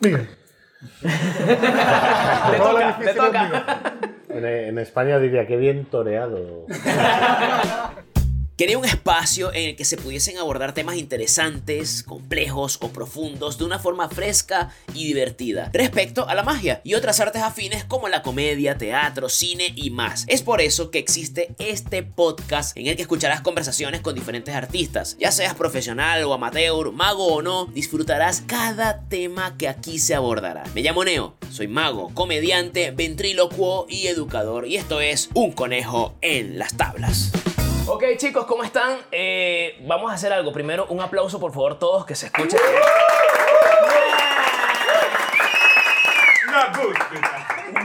Miguel. Te toca, te toca. En, en España diría que bien toreado. Quería un espacio en el que se pudiesen abordar temas interesantes, complejos o profundos de una forma fresca y divertida respecto a la magia y otras artes afines como la comedia, teatro, cine y más. Es por eso que existe este podcast en el que escucharás conversaciones con diferentes artistas. Ya seas profesional o amateur, mago o no, disfrutarás cada tema que aquí se abordará. Me llamo Neo, soy mago, comediante, ventrílocuo y educador y esto es Un Conejo en las Tablas. Ok, chicos, ¿cómo están? Eh, vamos a hacer algo. Primero, un aplauso, por favor, todos, que se escuche.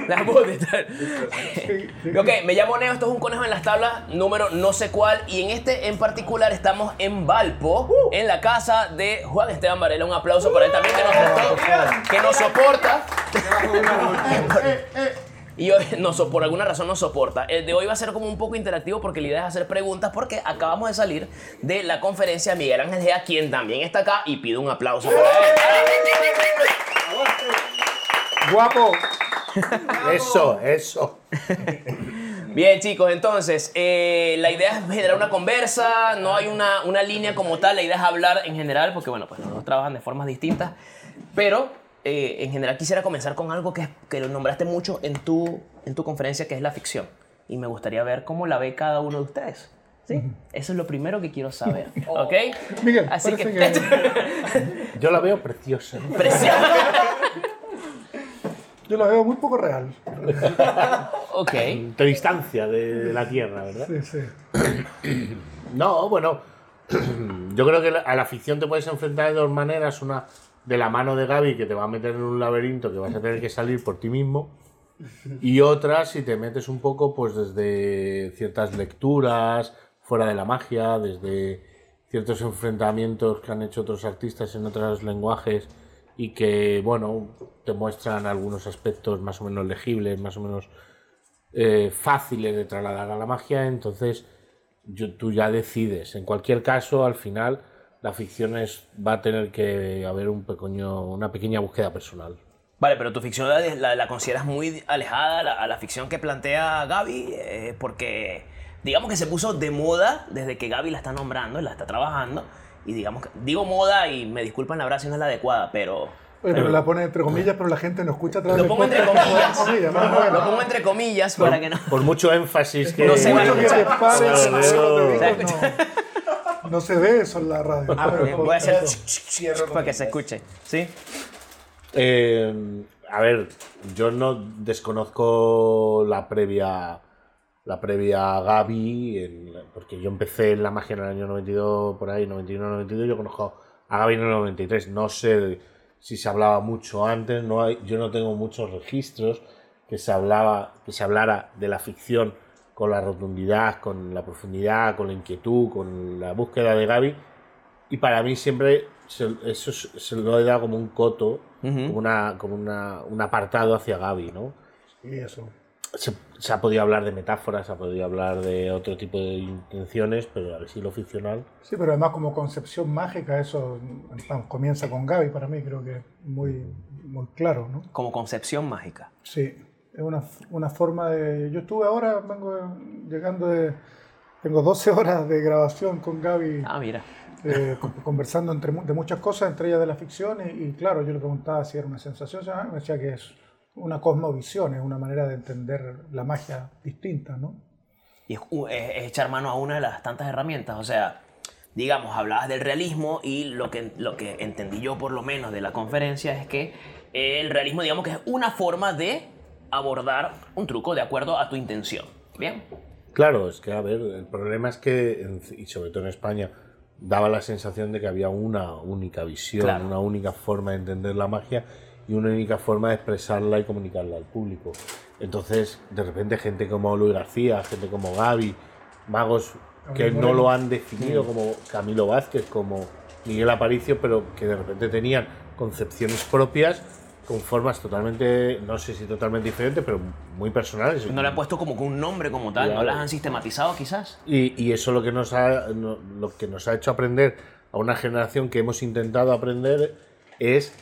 La voz de tal. Ok, me llamo Neo, esto es un conejo en las tablas, número no sé cuál, y en este en particular estamos en Valpo, en la casa de Juan Esteban Varela. Un aplauso para él también que nos, que nos soporta. Y hoy no, so- por alguna razón no soporta. El de hoy va a ser como un poco interactivo porque la idea es hacer preguntas porque acabamos de salir de la conferencia de Miguel Ángel Gea, quien también está acá y pido un aplauso para él. Guapo. Eso, eso. Bien, chicos, entonces, eh, la idea es generar una conversa, no hay una, una línea como tal, la idea es hablar en general, porque bueno, pues los dos trabajan de formas distintas, pero eh, en general quisiera comenzar con algo que, que lo nombraste mucho en tu, en tu conferencia, que es la ficción, y me gustaría ver cómo la ve cada uno de ustedes. ¿Sí? Eso es lo primero que quiero saber, ¿ok? Miguel, Así que, parece que- Yo la veo preciosa. presión. Yo la veo muy poco real. Ok. De distancia de la Tierra, ¿verdad? Sí, sí. No, bueno, yo creo que a la ficción te puedes enfrentar de dos maneras. Una de la mano de Gaby, que te va a meter en un laberinto que vas a tener que salir por ti mismo. Y otra, si te metes un poco, pues desde ciertas lecturas, fuera de la magia, desde ciertos enfrentamientos que han hecho otros artistas en otros lenguajes y que, bueno, te muestran algunos aspectos más o menos legibles, más o menos eh, fáciles de trasladar a la magia. Entonces, yo- tú ya decides. En cualquier caso, al final, la ficción es, va a tener que haber un pequeño, una pequeña búsqueda personal. Vale, pero tu ficción la, la- la consideras muy alejada a la, a la ficción que plantea Gaby, eh, porque digamos que se puso de moda desde que Gaby la está nombrando y la está trabajando. Y digamos que, digo moda y me disculpan la verdad si no es la adecuada, pero Oye, pero la pone entre comillas, pero la gente no escucha a través lo pongo entre comillas. Comillas, más Lo bueno. pongo entre comillas para que no. Por mucho énfasis que... No se va a escuchar. pares, Claro, pero te no. se ve eso en la radio. Ah, pero- Voy a hacer para que se escuche. ¿Sí? Eh, a ver, yo no desconozco la previa la previa Gaby, en- porque yo empecé en la magia en el año 92, por ahí, 91-92, yo conozco a Gaby en el 93, no sé si se hablaba mucho antes, no hay, yo no tengo muchos registros que se, hablaba, que se hablara de la ficción con la rotundidad, con la profundidad, con la inquietud, con la búsqueda de Gaby, y para mí siempre se- eso se lo he dado como un coto, como, una, como una, un apartado hacia Gaby, ¿no? Y eso. Se, se ha podido hablar de metáforas, se ha podido hablar de otro tipo de intenciones, pero al estilo ficcional. Sí, pero además como concepción mágica, eso vamos, comienza con Gaby para mí, creo que es muy, muy claro, ¿no? Como concepción mágica. Sí, es una, una forma de... Yo estuve ahora, vengo llegando de... Tengo 12 horas de grabación con Gaby, Ah, mira. eh, con- conversando entre, de muchas cosas, entre ellas de la ficción, y, y claro, yo le preguntaba si era una sensación, me decía que es una cosmovisión, es una manera de entender la magia distinta, ¿no? Y es- es echar mano a una de las tantas herramientas. O sea, digamos, hablabas del realismo y lo que, lo que entendí yo por lo menos de la conferencia es que el realismo, digamos que es una forma de abordar un truco de acuerdo a tu intención. ¿Bien? Claro, es que, a ver, el problema es que, y sobre todo en España, daba la sensación de que había una única visión, Claro. una única forma de entender la magia y una única forma de expresarla y comunicarla al público. Entonces, de repente, gente como Luis García, gente como Gaby, magos que no lo han definido, como Camilo Vázquez, como Miguel Aparicio, pero que de repente tenían concepciones propias con formas totalmente, no sé si totalmente diferentes, pero muy personales. No le han puesto como que un nombre como tal, no las han sistematizado quizás. Y, y eso lo que, nos ha, no- lo que nos ha hecho aprender a una generación que hemos intentado aprender es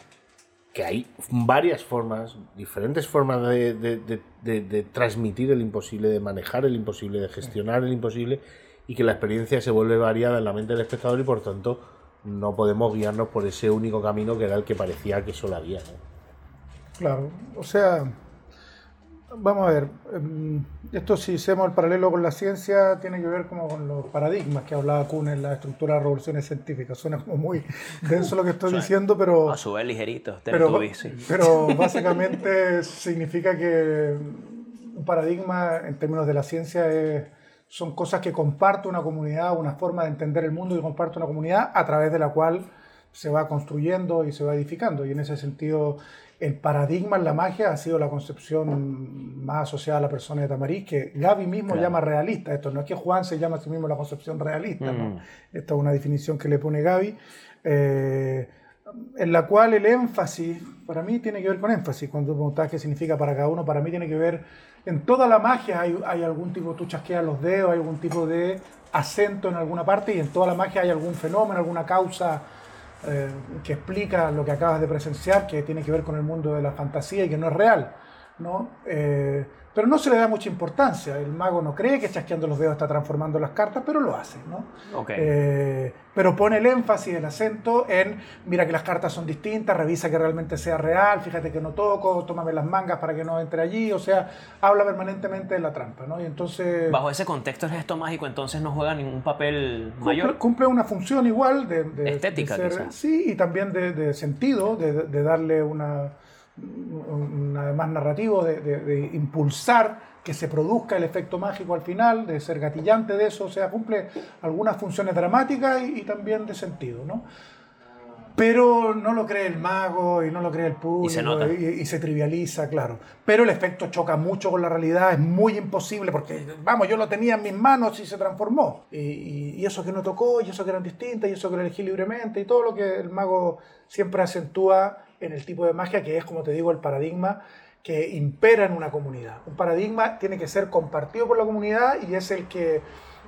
que hay varias formas, diferentes formas de, de- de- de- de transmitir el imposible, de manejar el imposible, de gestionar el imposible y que la experiencia se vuelve variada en la mente del espectador y por tanto no podemos guiarnos por ese único camino que era el que parecía que solo había. ¿no? Claro, o sea, vamos a ver, em, esto si hacemos el paralelo con la ciencia tiene que ver como con los paradigmas que hablaba Kuhn en la estructura de revoluciones científicas. Suena como muy denso lo que estoy diciendo, pero... A su vez ligerito, Pero, Teletubbies, sí. pero básicamente significa que un paradigma en términos de la ciencia es- son cosas que comparte una comunidad, una forma de entender el mundo que comparte una comunidad a través de la cual se va construyendo y se va edificando. Y en ese sentido, el paradigma en la magia ha sido la concepción más asociada a la persona de Tamariz, que Gaby mismo llama realista. Esto no es que Juan se llama a sí mismo la concepción realista, ¿no? Esta es una definición que le pone Gaby. Eh, en la cual el énfasis, para mí tiene que ver con énfasis, cuando tú preguntas qué significa para cada uno, para mí tiene que ver, en toda la magia hay, hay algún tipo, tú chasqueas los dedos, hay algún tipo de acento en alguna parte y en toda la magia hay algún fenómeno, alguna causa eh, que explica lo que acabas de presenciar, que tiene que ver con el mundo de la fantasía y que no es real. ¿no? Eh, pero no se le da mucha importancia. El mago no cree que chasqueando los dedos está transformando las cartas, pero lo hace. ¿no? Ok. Eh, pero pone el énfasis, el acento en, mira que las cartas son distintas, revisa que realmente sea real, fíjate que no toco, tómame las mangas para que no entre allí, o sea, habla permanentemente de la trampa, ¿no? Y entonces Bajo ese contexto, el gesto mágico entonces no juega ningún papel cumple, mayor. cumple una función igual de, de- Estética, de quizás. sí, y también de, de sentido, de darle una, un, además narrativo, de, impulsar que se produzca el efecto mágico al final, de ser gatillante de eso, o sea, cumple algunas funciones dramáticas y también de sentido, ¿no? Pero no lo cree el mago y no lo cree el público Y se nota. y, y se trivializa, claro. Pero el efecto choca mucho con la realidad, es muy imposible porque, vamos, yo lo tenía en mis manos y se transformó. Y, y- y eso que no tocó, y eso que eran distintas, y eso que lo elegí libremente, y todo lo que el mago siempre acentúa en el tipo de magia, que es, como te digo, el paradigma que impera en una comunidad. Un paradigma tiene que ser compartido por la comunidad y es el que,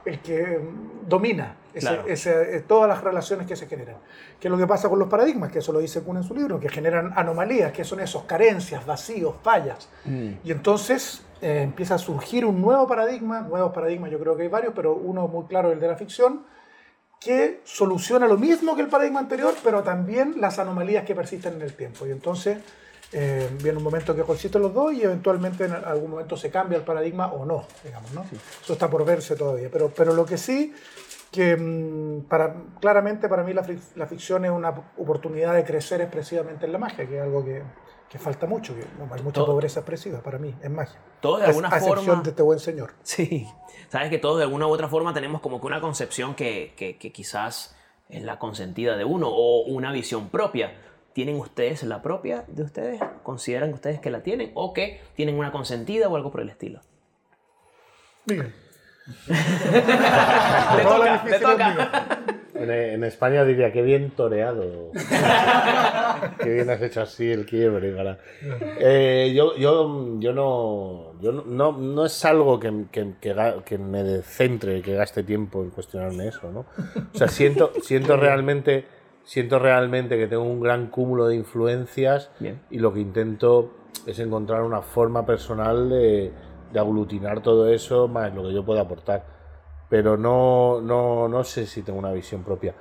el que mm, domina ese- Claro. ese- eh, todas las relaciones que se generan. ¿Qué es lo que pasa con los paradigmas? Que eso lo dice Kuhn en su libro, que generan anomalías, que son esos carencias, vacíos, fallas. Y entonces eh, empieza a surgir un nuevo paradigma, nuevos paradigmas yo creo que hay varios, pero uno muy claro, el de la ficción, que soluciona lo mismo que el paradigma anterior, pero también las anomalías que persisten en el tiempo. Y entonces eh, viene un momento que coexisten los dos y eventualmente en algún momento se cambia el paradigma o no, digamos, ¿no? Eso está por verse todavía. Pero, pero lo que sí, que mm, para, claramente para mí la, la ficción es una oportunidad de crecer expresivamente en la magia, que es algo que, que falta mucho, que no, hay mucha Todo- pobreza expresiva para mí en magia. Todos de A- alguna a excepción forma- de este buen señor. Sí. Sabes que todos de alguna u otra forma tenemos como que una concepción que, que- que quizás es la consentida de uno o una visión propia. ¿Tienen ustedes la propia de ustedes? ¿Consideran ustedes que la tienen? ¿O que tienen una consentida o algo por el estilo? Miguel. Te toca, te toca. En, en España diría que bien toreado. que bien has hecho así el quiebre. Eh, yo, yo, yo no. Yo no, no, no es algo que, que, que ga- que me centre, que gaste tiempo en cuestionarme eso, ¿no? O sea, siento, siento realmente. Siento realmente que tengo un gran cúmulo de influencias Bien. y lo que intento es encontrar una forma personal de, de aglutinar todo eso más lo que yo pueda aportar pero no, no, no sé si tengo una visión propia.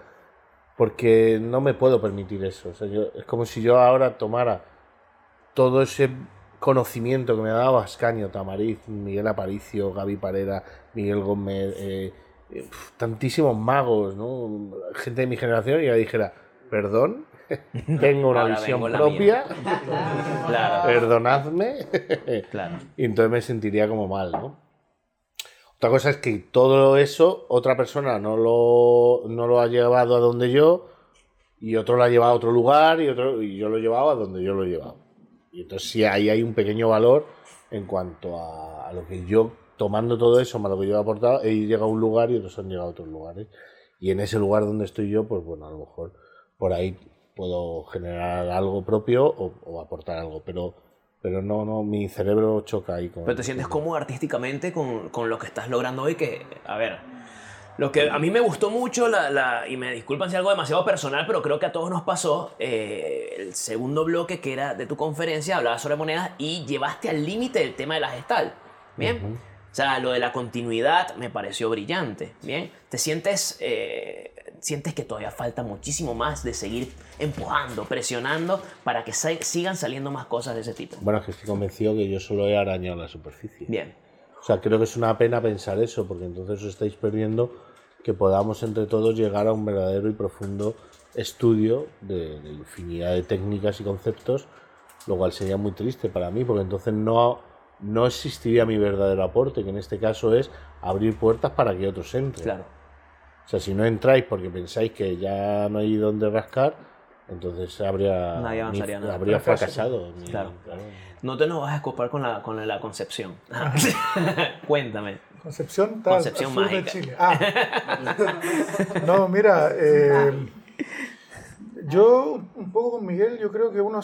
Porque no me puedo permitir eso. O sea, yo- es como si yo ahora tomara todo ese conocimiento que me ha dado Ascanio, Tamariz, Miguel Aparicio, Gaby Parera, Miguel Gómez, eh, pf, tantísimos magos, ¿no? gente de mi generación, y ya dijera, perdón, tengo una Ahora visión propia, Claro, perdonadme. claro. Y entonces me sentiría como mal, ¿no? Otra cosa es que todo eso otra persona no lo, no lo ha llevado a donde yo y otro lo ha llevado a otro lugar y, otro, y yo lo he llevado a donde yo lo he llevado. Y entonces sí, ahí hay un pequeño valor en cuanto a, a lo que yo, tomando todo eso, más lo que yo he aportado, he llegado a un lugar y otros han llegado a otros lugares. Y en ese lugar donde estoy yo, pues bueno, a lo mejor por ahí puedo generar algo propio o, o aportar algo, pero, pero no, no, mi cerebro choca ahí con... Pero te sientes cómodo artísticamente con, con lo que estás logrando hoy, que, a ver, Lo que a mí me gustó mucho, la, la- y me disculpan si es algo demasiado personal, pero creo que a todos nos pasó, eh, el segundo bloque que era de tu conferencia, hablabas sobre monedas y llevaste al límite el tema de la gestal. Bien. O sea, lo de la continuidad me pareció brillante. Bien. Te sientes, eh, sientes que todavía falta muchísimo más de seguir empujando, presionando para que sigan saliendo más cosas de ese tipo. Bueno, es que estoy convencido que yo solo he arañado la superficie. Bien. O sea, creo que es una pena pensar eso, porque entonces os estáis perdiendo que podamos entre todos llegar a un verdadero y profundo estudio de, de infinidad de técnicas y conceptos, lo cual sería muy triste para mí, porque entonces no, no existiría mi verdadero aporte, que en este caso es abrir puertas para que otros entren. Claro. O sea, si no entráis porque pensáis que ya no hay donde rascar, entonces habría, Nadie avanzaría ni- nada. habría fracasado. Ni- Claro. No te nos vas a escopar con la, con la concepción. Cuéntame. Concepción, tal, Concepción de mágica. Chile. Ah. no, mira, eh, yo un poco con Miguel, yo creo que uno,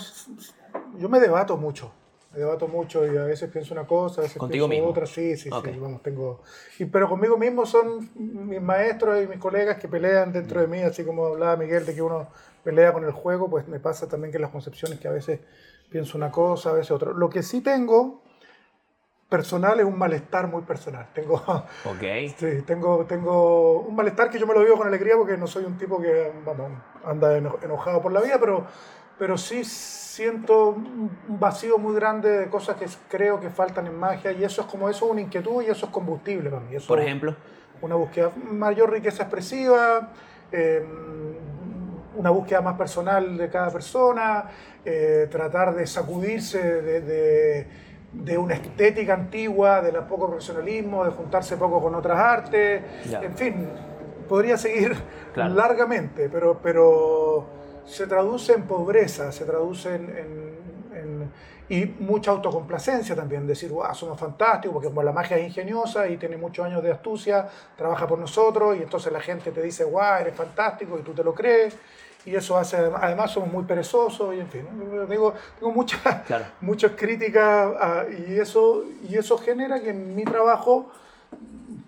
yo me debato mucho, debato mucho y a veces pienso una cosa, a veces ¿Contigo pienso mismo? otra, sí, sí, Ok. sí, vamos, tengo, y, pero conmigo mismo son mis maestros y mis colegas que pelean dentro de mí, así como hablaba Miguel de que uno pelea con el juego, pues me pasa también que las concepciones que a veces pienso una cosa, a veces otra. Lo que sí tengo personal es un malestar muy personal. Tengo, Ok. Sí, tengo, tengo un malestar que yo me lo vivo con alegría porque no soy un tipo que vamos, anda eno- enojado por la vida, pero, pero sí siento un vacío muy grande de cosas que creo que faltan en magia y eso es como eso es una inquietud y eso es combustible para mí. Eso Por ejemplo. Una búsqueda mayor riqueza expresiva, eh, una búsqueda más personal de cada persona, eh, tratar de sacudirse de, de- de una estética antigua, del poco profesionalismo, de juntarse poco con otras artes, Ya. en fin, podría seguir Claro. largamente, pero, pero se traduce en pobreza, se traduce en, en- en- y mucha autocomplacencia también, decir, wow, somos fantásticos, porque como la magia es ingeniosa y tiene muchos años de astucia, trabaja por nosotros y entonces la gente te dice, wow, eres fantástico y tú te lo crees. Y eso hace, además somos muy perezosos y en fin, digo, tengo muchas, Claro. muchas críticas ah, y, eso, y eso genera que en mi trabajo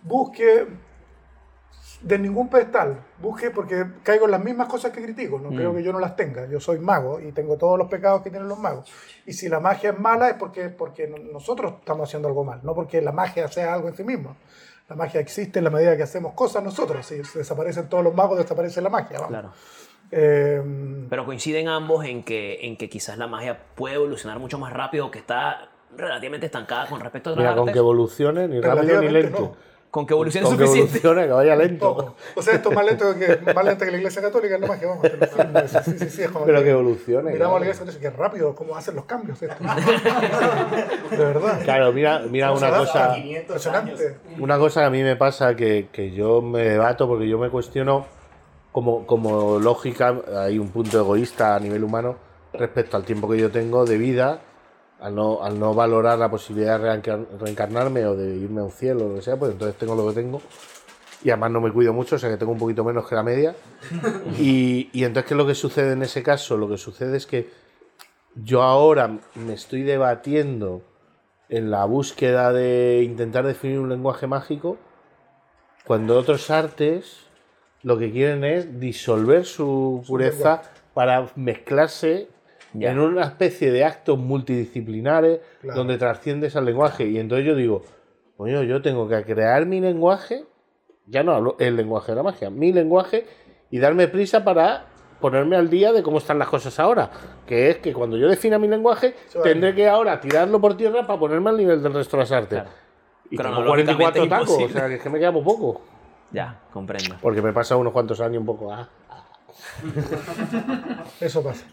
busque de ningún pedestal, busque porque caigo en las mismas cosas que critico, no creo que yo no las tenga, yo soy mago y tengo todos los pecados que tienen los magos. Y si la magia es mala es porque, porque no- nosotros estamos haciendo algo mal, no porque la magia sea algo en sí mismo. La magia existe en la medida que hacemos cosas nosotros, si desaparecen todos los magos, desaparece la magia. vamos. Claro. Eh, Pero coinciden ambos en que, en que quizás la magia puede evolucionar mucho más rápido, que está relativamente estancada con respecto a otras Mira, con que evolucione ni rápido ni lento. no. Con que evolucione Con que suficiente. evolucione, que vaya lento. O sea, esto es más lento que, más lento que la iglesia católica, es la magia, vamos. eso. Sí, sí, sí, es como Pero que evolucione. Miramos a claro. la iglesia que rápido, cómo hacen los cambios esto. De verdad. Claro, mira, mira una cosa, Impresionante. una cosa que a mí me pasa que, que yo me debato porque yo me cuestiono como, como lógica, hay un punto egoísta a nivel humano respecto al tiempo que yo tengo de vida, al no, al no valorar la posibilidad de reencar- reencarnarme o de irme a un cielo o lo que sea, pues entonces tengo lo que tengo. Y además no me cuido mucho, o sea que tengo un poquito menos que la media. Y, y entonces, ¿qué es lo que sucede en ese caso? Lo que sucede es que yo ahora me estoy debatiendo en la búsqueda de intentar definir un lenguaje mágico, cuando otros artes lo que quieren es disolver su pureza para mezclarse Ya. en una especie de actos multidisciplinares Claro. donde trasciendes al lenguaje. Y entonces yo digo, coño, yo tengo que crear mi lenguaje, ya no hablo el lenguaje de la magia, mi lenguaje, y darme prisa para ponerme al día de cómo están las cosas ahora. Que es que cuando yo defina mi lenguaje, va tendré que ahora tirarlo por tierra para ponerme al nivel del resto de las artes. Claro. Y tengo Cronológicamente 44 tacos, o sea, que es que me queda muy poco. Ya, comprendo. Porque me pasa unos cuantos años un poco. ah. Eso pasa.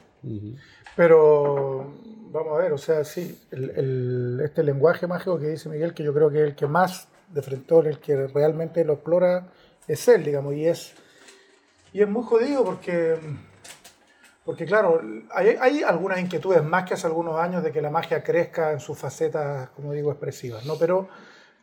Pero vamos a ver, o sea, sí, el, el- este lenguaje mágico que dice Miguel, que yo creo que el que más de frente, el que realmente lo explora es él, digamos, y es, y es muy jodido porque, porque claro, hay, hay algunas inquietudes más que hace algunos años de que la magia crezca en sus facetas, como digo, expresivas, ¿no? Pero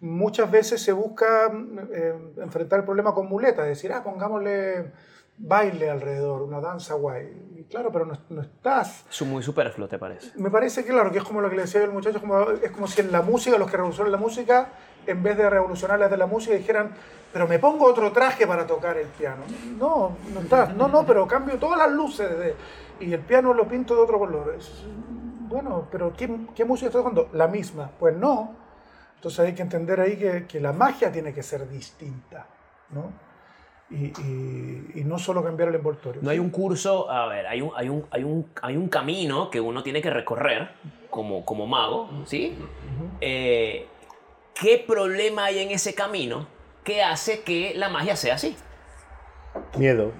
muchas veces se busca eh, enfrentar el problema con muletas, es decir, ah, pongámosle baile alrededor, una danza guay. Y claro, pero no, no estás Es muy superfluo, ¿te parece? me parece claro que es como lo que le decía yo al muchacho, es como, es como si en la música, los que revolucionan la música, en vez de revolucionar las de la música, dijeran, pero me pongo otro traje para tocar el piano. No, no estás, no, no, pero cambio todas las luces de- y el piano lo pinto de otro color. Es- bueno, pero ¿qué, qué música estás tocando? La misma. Pues no. Entonces hay que entender ahí que, que la magia tiene que ser distinta, ¿no? Y, y- y no solo cambiar el envoltorio. No hay un curso, a ver, hay un, hay un, hay un, hay un camino que uno tiene que recorrer como, como mago, ¿sí? Eh, ¿Qué problema hay en ese camino que hace que la magia sea así? Miedo.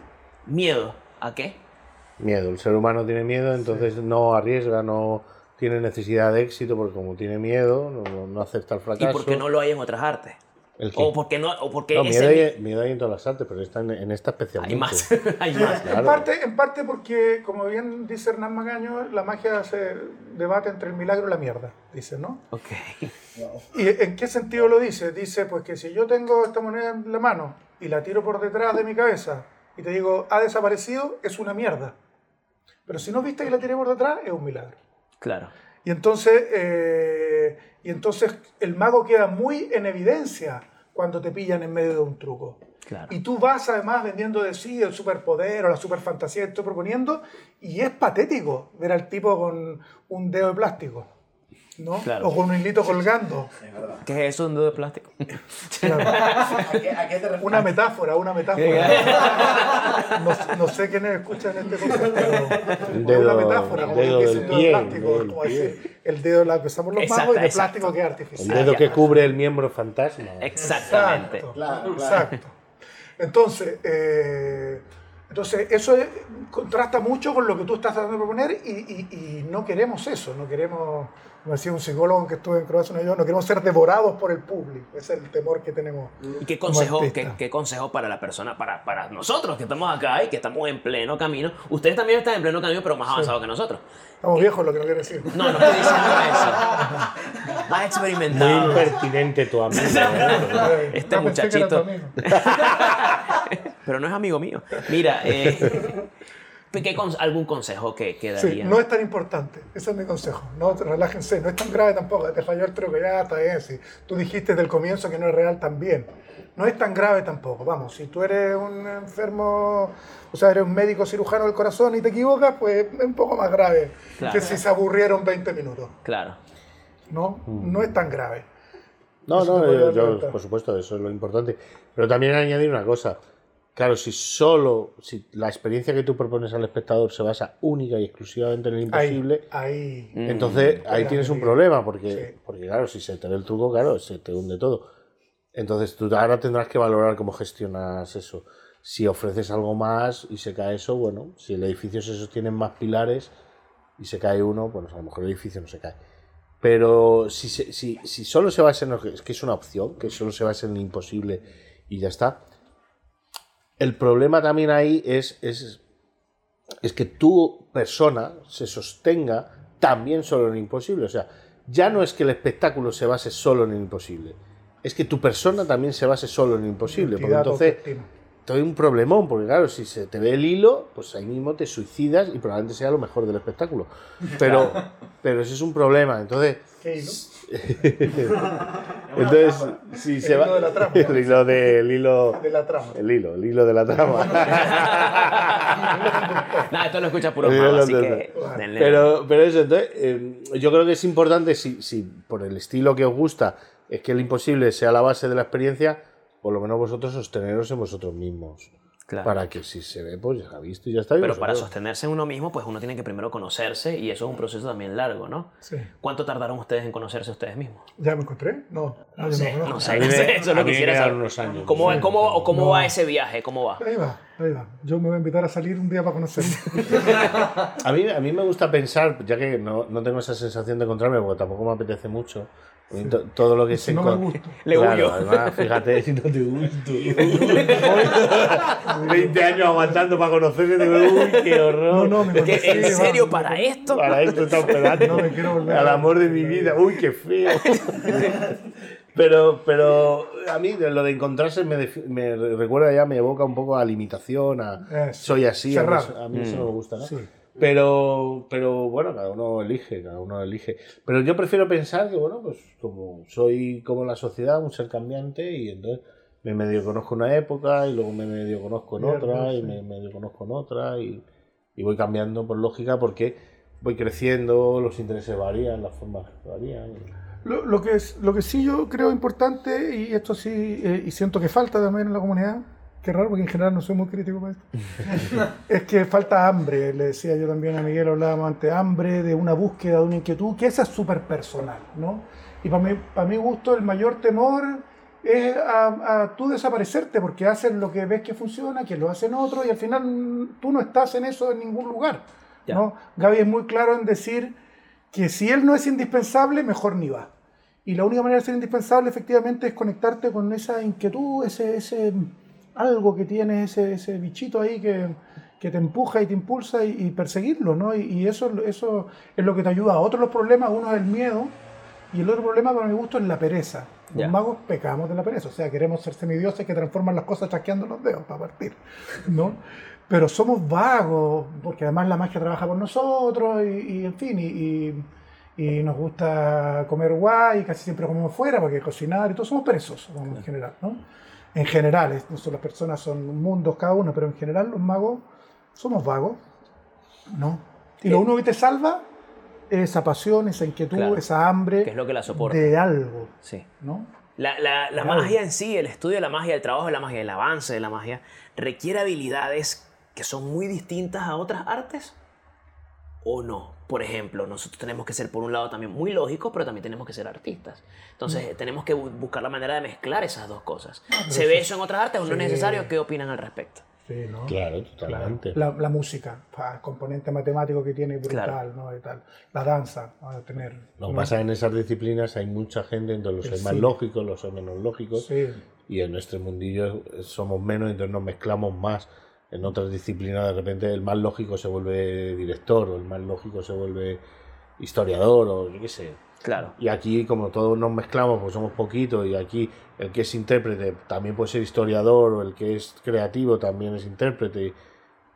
Miedo. ¿A qué? Miedo. El ser humano tiene miedo, entonces no arriesga, no tiene necesidad de éxito, porque como tiene miedo, no, no acepta el ¿Y fracaso. por qué no lo hay en otras artes? ¿El qué? O porque no, o porque No, ese miedo, mi- hay, miedo hay en todas las artes, pero está en, en esta especialmente. hay más, hay más. Claro. En, parte, en parte porque, como bien dice Hernán Magaño, la magia se debate entre el milagro y la mierda, dice, ¿no? Ok. ¿Y en qué sentido lo dice? Dice, pues que si yo tengo esta moneda en la mano y la tiro por detrás de mi cabeza y te digo, ha desaparecido, es una mierda. Pero si no viste que la tiré por detrás, es un milagro. Claro. Y entonces, eh, y entonces el mago queda muy en evidencia cuando te pillan en medio de un truco. Claro. Y tú vas además vendiendo de sí el superpoder o la superfantasía que estoy proponiendo y es patético ver al tipo con un dedo de plástico, ¿no? Claro. O con un hilito colgando. ¿Qué es eso, un dedo de plástico? Claro. ¿A qué, a qué te refieres? Una metáfora, una metáfora. No, no sé quiénes escuchan este concepto, pero El es una metáfora, el como dedo que dice del un dedo de plástico, el dedo como decir, el dedo la que usamos los Exacto, magos y de plástico que es El artificial. dedo que cubre el miembro fantasma. Exactamente. Exacto, Claro, claro. exacto. Entonces, eh, entonces eso es- contrasta mucho con lo que tú estás tratando de proponer y, y- y no queremos eso, no queremos, como decía un psicólogo que estuve en Croacia, no, yo, no queremos ser devorados por el público, ese es el temor que tenemos. ¿Y qué consejo, qué, qué consejo para la persona, para, para nosotros que estamos acá y que estamos en pleno camino? Ustedes también están en pleno camino, pero más avanzados que nosotros. Estamos viejos, lo que no quiere decir. No, no estoy diciendo eso. Más Muy experimentado. impertinente tu amigo. Este pensé que era tu muchachito. amigo. Pero no es amigo mío. Mira, eh, ¿qué con- ¿algún consejo que, que Sí, daría? no es tan importante, ese es mi consejo. No, relájense, no es tan grave tampoco, te falló el truco, ya está bien. Si tú dijiste desde el comienzo que no es real también. No es tan grave tampoco. Vamos, si tú eres un enfermo, o sea, eres un médico cirujano del corazón y te equivocas, pues es un poco más grave Claro. que si se aburrieron 20 minutos. Claro. No, no es tan grave. No, Eso no, a yo, yo, por supuesto, eso es lo importante. Pero también añadir una cosa. Claro, si solo, si la experiencia que tú propones al espectador se basa única y exclusivamente en el imposible, Ahí, ahí. entonces ahí tienes un problema, porque, Sí. porque claro, si se te ve el truco, claro, se te hunde todo. Entonces tú ahora tendrás que valorar cómo gestionas eso. Si ofreces algo más y se cae eso, bueno, si el edificio se sostiene en más pilares y se cae uno, bueno, a lo mejor el edificio no se cae. Pero si, si, si solo se basa en lo que es que es una opción, que solo se basa en lo imposible y ya está. El problema también ahí es, es, es que tu persona se sostenga también solo en lo imposible. O sea, ya no es que el espectáculo se base solo en lo imposible, es que tu persona también se base solo en lo imposible. Porque entonces doy un problemón, porque claro, si se te ve el hilo, pues ahí mismo te suicidas y probablemente sea lo mejor del espectáculo. Pero, pero ese es un problema. Entonces. entonces si se va hilo de la trama. el hilo de- el hilo De la trama. el hilo, el hilo de la trama. Nada, esto lo escucha puro así que. Pero, pero eso, entonces, eh, yo creo que es importante, si, si por el estilo que os gusta es que el imposible sea la base de la experiencia, por lo menos vosotros sosteneros en vosotros mismos. Claro. Para que si se ve, pues ya ha visto y ya está. Pero para vosotros- sostenerse en uno mismo, pues uno tiene que primero conocerse y eso es un proceso también largo, ¿no? Sí. ¿Cuánto tardaron ustedes en conocerse ustedes mismos? ¿Ya me encontré? No, no, sé, no sé, eso lo quisiera saber. unos años. ¿Cómo, Sí, cómo, cómo No. va ese viaje? ¿Cómo va? Ahí va, ahí va. Yo me voy a invitar a salir un día para conocerlo. A mí, a mí me gusta pensar, ya que no, no tengo esa sensación de encontrarme, porque tampoco me apetece mucho, todo lo que Si se no me. Le Claro, huyo. además, fíjate si no te gusto. 20 años aguantando para conocerse, digo, uy, qué horror. No, no, me ¿Qué, conocí, ¿En va. serio para esto? Para esto está esperando. No me quiero volver Al amor de mi vida. Uy, qué feo. Pero, pero a mí lo de encontrarse me, me recuerda ya, me evoca un poco a limitación, a soy así, a mí, eso- a mí eso no me gusta, ¿no? Sí. Pero, pero bueno, cada uno elige, cada uno elige. Pero yo prefiero pensar que, bueno, pues como soy como la sociedad, un ser cambiante, y entonces me medio conozco en una época, y luego me medio conozco en Cierto, otra, y me medio conozco en otra, y, y voy cambiando por lógica porque voy creciendo, los intereses varían, las formas varían. Lo, lo que es, lo que sí yo creo importante, y esto sí, eh, y siento que falta también en la comunidad, que raro porque en general no soy muy crítico para esto, es que falta hambre, le decía yo también a Miguel, hablábamos antes, hambre de una búsqueda, de una inquietud, que esa es súper personal, ¿no? Y para mí, para mi gusto el mayor temor es a, a tú desaparecerte porque haces lo que ves que funciona, que lo hacen otros y al final tú no estás en eso en ningún lugar, Ya. ¿no? Gaby es muy claro en decir que si él no es indispensable, mejor ni va. Y la única manera de ser indispensable efectivamente es conectarte con esa inquietud, ese, ese algo que tienes, ese, ese bichito ahí que, que te empuja y te impulsa y, y perseguirlo, ¿no? Y, y eso, eso es lo que te ayuda. Otros los problemas, uno es el miedo y el otro problema para mi gusto es la pereza. Los magos pecamos de la pereza, o sea, queremos ser semidioses que transforman las cosas chasqueando los dedos para partir, ¿no? Pero somos vagos, porque además la magia trabaja por nosotros y, y, en fin, y, y- nos gusta comer guay, casi siempre comemos fuera porque cocinar y todo, somos perezosos en general, ¿no? En general, es- las personas son mundos cada uno, pero en general los magos somos vagos, ¿no? Y lo único que te salva es esa pasión, esa inquietud, Claro. esa hambre Que es lo que la soporta. de algo, Sí. ¿no? La, la- la magia en sí, el estudio de la magia, el trabajo de la magia, el avance de la magia, requiere habilidades que son muy distintas a otras artes o no. Por ejemplo, nosotros tenemos que ser, por un lado, también muy lógicos, pero también tenemos que ser artistas. Entonces, tenemos que bu- buscar la manera de mezclar esas dos cosas. ¿Se ve eso en otras artes o no es sí. necesario? ¿Qué opinan al respecto? Sí, ¿no? Claro, totalmente. La, la música, el componente matemático que tiene brutal, Claro. ¿no? Y tal. La danza, va a tener. Lo que ¿no? pasa es en esas disciplinas hay mucha gente, entonces los hay más lógicos, los hay menos lógicos. Sí, y en nuestro mundillo somos menos, entonces nos mezclamos más. En otras disciplinas de repente el más lógico se vuelve director o el más lógico se vuelve historiador o yo qué sé. Claro. Y aquí como todos nos mezclamos, pues somos poquitos y aquí el que es intérprete también puede ser historiador o el que es creativo también es intérprete.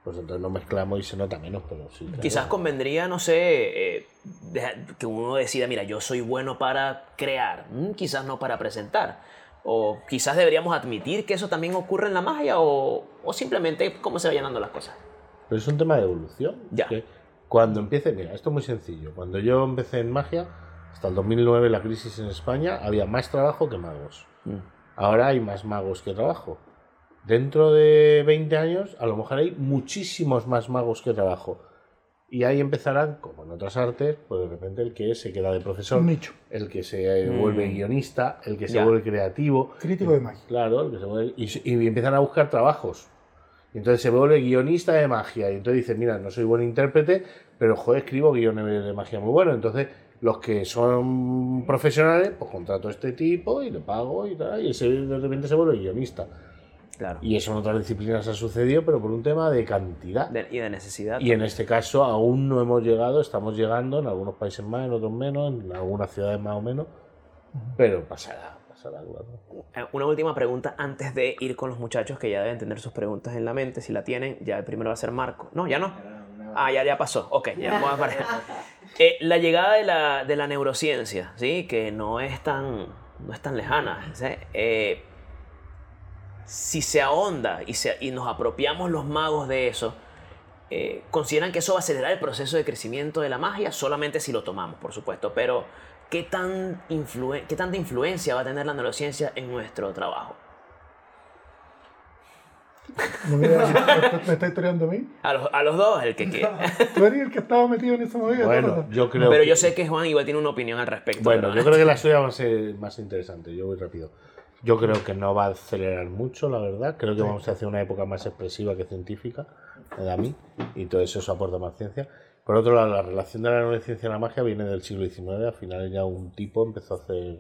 Pues entonces nos mezclamos y se nota menos, pero sí. claro. Quizás convendría, no sé, eh, que uno decida, mira, yo soy bueno para crear, mm, quizás no para presentar. O quizás deberíamos admitir que eso también ocurre en la magia o, o simplemente cómo se vayan dando las cosas. Pero es un tema de evolución. Ya. que cuando empiece, mira, esto es muy sencillo. Cuando yo empecé en magia, hasta el 2009, la crisis en España, había más trabajo que magos. Ahora hay más magos que trabajo. Dentro de 20 años, a lo mejor hay muchísimos más magos que trabajo. Y ahí empezarán, como en otras artes, pues de repente el que se queda de profesor, nicho. el que se eh, vuelve guionista, el que se Ya. vuelve creativo, crítico de magia. Claro, el que se vuelve- y, empiezan a buscar trabajos. Y entonces se vuelve guionista de magia. Y entonces dice, mira, no soy buen intérprete, pero joder, escribo guiones de magia muy buenos. Entonces, los que son profesionales, pues contrato a este tipo y le pago y tal. Y ese de repente se vuelve guionista. Claro. Y eso en otras disciplinas ha sucedido, pero por un tema de cantidad. De- y de necesidad. Y en este caso aún no hemos llegado, estamos llegando, en algunos países más, en otros menos, en algunas ciudades más o menos. Pero pasará, pasará, claro. Eh, Una última pregunta antes de ir con los muchachos que ya deben tener sus preguntas en la mente. Si la tienen, ya el primero va a ser Marco. No, ya no. Ah, ya, ya pasó. Ok, ya vamos a parar. Eh, la llegada de la, de la neurociencia, ¿sí? que no es tan, no es tan lejana. ¿sí? Eh, si se ahonda y, se- y nos apropiamos los magos de eso, eh, ¿consideran que eso va a acelerar el proceso de crecimiento de la magia? Solamente si lo tomamos, por supuesto. Pero, ¿qué, tan influen- ¿qué tanta influencia va a tener la neurociencia en nuestro trabajo? No me, me, me está historiando a mí. A los, a los dos, el que quiera. Tú eres el que estaba metido en esa movida. Bueno, yo creo Pero que- yo sé que Juan igual tiene una opinión al respecto. Bueno, ¿verdad? yo creo que la suya va a ser más interesante. Yo voy rápido. Yo creo que no va a acelerar mucho, la verdad. Creo que vamos a hacer una época más expresiva que científica, a mí, y todo eso eso aporta más ciencia. Por otro lado, la relación de la neurociencia y la magia viene del siglo XIX. Al final ya un tipo empezó a hacer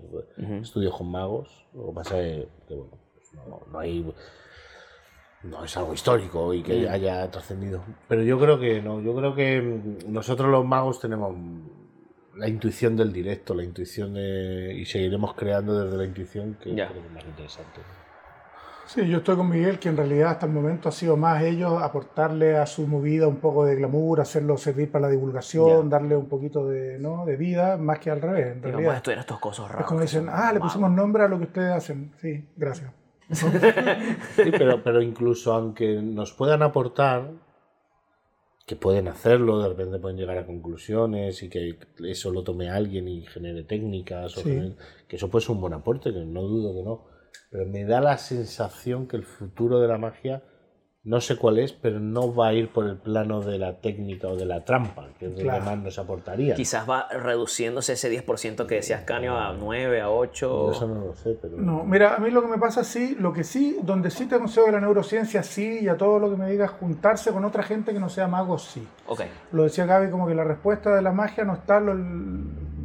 estudios con magos. Lo que pasa es que, bueno, pues no, no hay... No es algo histórico y que haya trascendido. Pero yo creo que no. Yo creo que mm, nosotros los magos tenemos la intuición del directo, la intuición de. Y seguiremos creando desde la intuición, que Ya. creo que es más interesante. Sí, yo estoy con Miguel, que en realidad hasta el momento ha sido más ellos aportarle a su movida un poco de glamour, hacerlo servir para la divulgación, Ya. darle un poquito de, ¿no? de vida, más que al revés. En Y vamos a realidad. estudiar estos cosas raros. Es como dicen, ah, le magos". pusimos nombre a lo que ustedes hacen. Sí, gracias. Sí, pero, pero incluso aunque nos puedan aportar, que pueden hacerlo, de repente pueden llegar a conclusiones y que eso lo tome alguien y genere técnicas, o Sí. genere- que eso puede ser un buen aporte, que no dudo que no. Pero me da la sensación que el futuro de la magia, no sé cuál es, pero no va a ir por el plano de la técnica o de la trampa, que es lo Claro. que más nos aportaría. Quizás va reduciéndose ese 10% que decías Canio a 9, a 8. Eso no lo sé, pero... No, mira, a mí lo que me pasa sí, lo que sí, donde sí te aconsejo que la neurociencia sí, y a todo lo que me digas, juntarse con otra gente que no sea mago sí. Ok. Lo decía Gaby, como que la respuesta de la magia no está, lo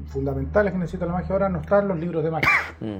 fundamentales que necesita la magia ahora, no están los libros de magia. Mm.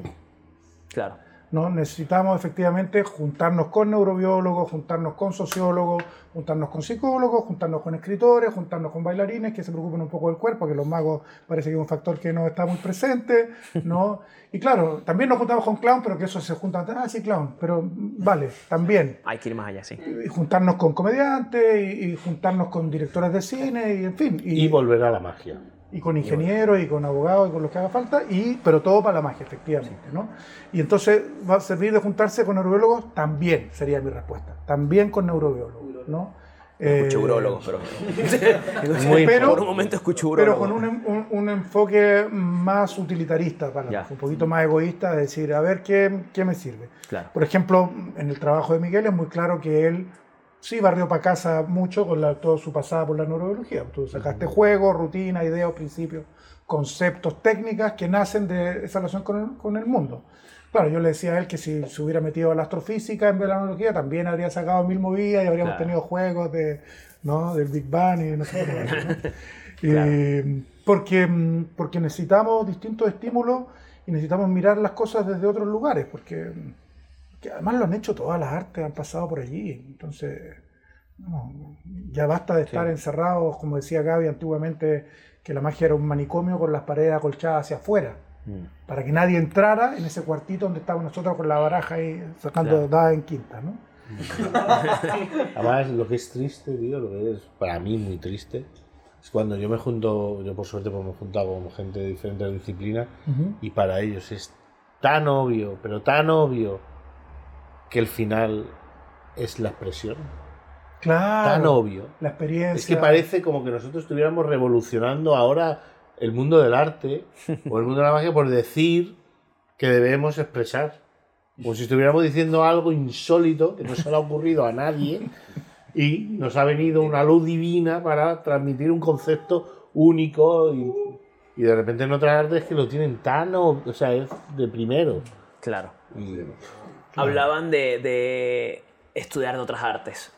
Claro. ¿No? Necesitamos efectivamente juntarnos con neurobiólogos, juntarnos con sociólogos, juntarnos con psicólogos, juntarnos con escritores, juntarnos con bailarines que se preocupen un poco del cuerpo, que los magos parece que es un factor que no está muy presente, ¿no? Y claro, también nos juntamos con clown, pero que eso se junta, ah, sí, clown, pero vale, también. Hay que ir más allá, sí. Y juntarnos con comediantes y, y juntarnos con directores de cine y en fin. Y volver a la magia. Y con ingenieros y con abogados y con los que haga falta, y, pero todo para la magia, efectivamente. ¿no? Y entonces va a servir de juntarse con neurobiólogos, también sería mi respuesta, también con neurobiólogos. ¿no? Eh, Escucho urólogos, pero. Muy Pero- Por un momento escucho pero urólogos. con un, un- un enfoque más utilitarista, para Ya. un poquito más egoísta, de decir, a ver qué, qué me sirve. Claro. Por ejemplo, en el trabajo de Miguel es muy claro que él sí barrió para casa mucho con la, toda su pasada por la neurobiología. Tú sacaste juegos, rutinas, ideas, principios, conceptos, técnicas que nacen de esa relación con el, con el mundo. Claro, yo le decía a él que si se hubiera metido a la astrofísica en vez de la neurología, también habría sacado mil movidas y habríamos Claro. tenido juegos de, ¿no? del Big Bang y no sé qué más, ¿no? Claro. Eh, porque, mm, porque necesitamos distintos estímulos y necesitamos mirar las cosas desde otros lugares, porque, que además lo han hecho todas las artes, han pasado por allí. Entonces, no, ya basta de estar encerrados, como decía Gaby antiguamente, que la magia era un manicomio con las paredes acolchadas hacia afuera, Mm. para que nadie entrara en ese cuartito donde estábamos nosotros con la baraja y sacando dadas en quinta. ¿no? Además, lo que es triste, tío, lo que es para mí muy triste, es cuando yo me junto, yo por suerte pues me he juntado con gente de diferentes disciplinas y para ellos es tan obvio, pero tan obvio, que el final es la expresión. Claro. Tan obvio. La experiencia. Es que parece como que nosotros estuviéramos revolucionando ahora el mundo del arte o el mundo de la magia por decir que debemos expresar. Como si estuviéramos diciendo algo insólito que no se le ha ocurrido a nadie y nos ha venido una luz divina para transmitir un concepto único y, y de repente en otras artes que lo tienen tan, ob- o sea, es de primero. Claro. Y- Hablaban de, de estudiar de otras artes,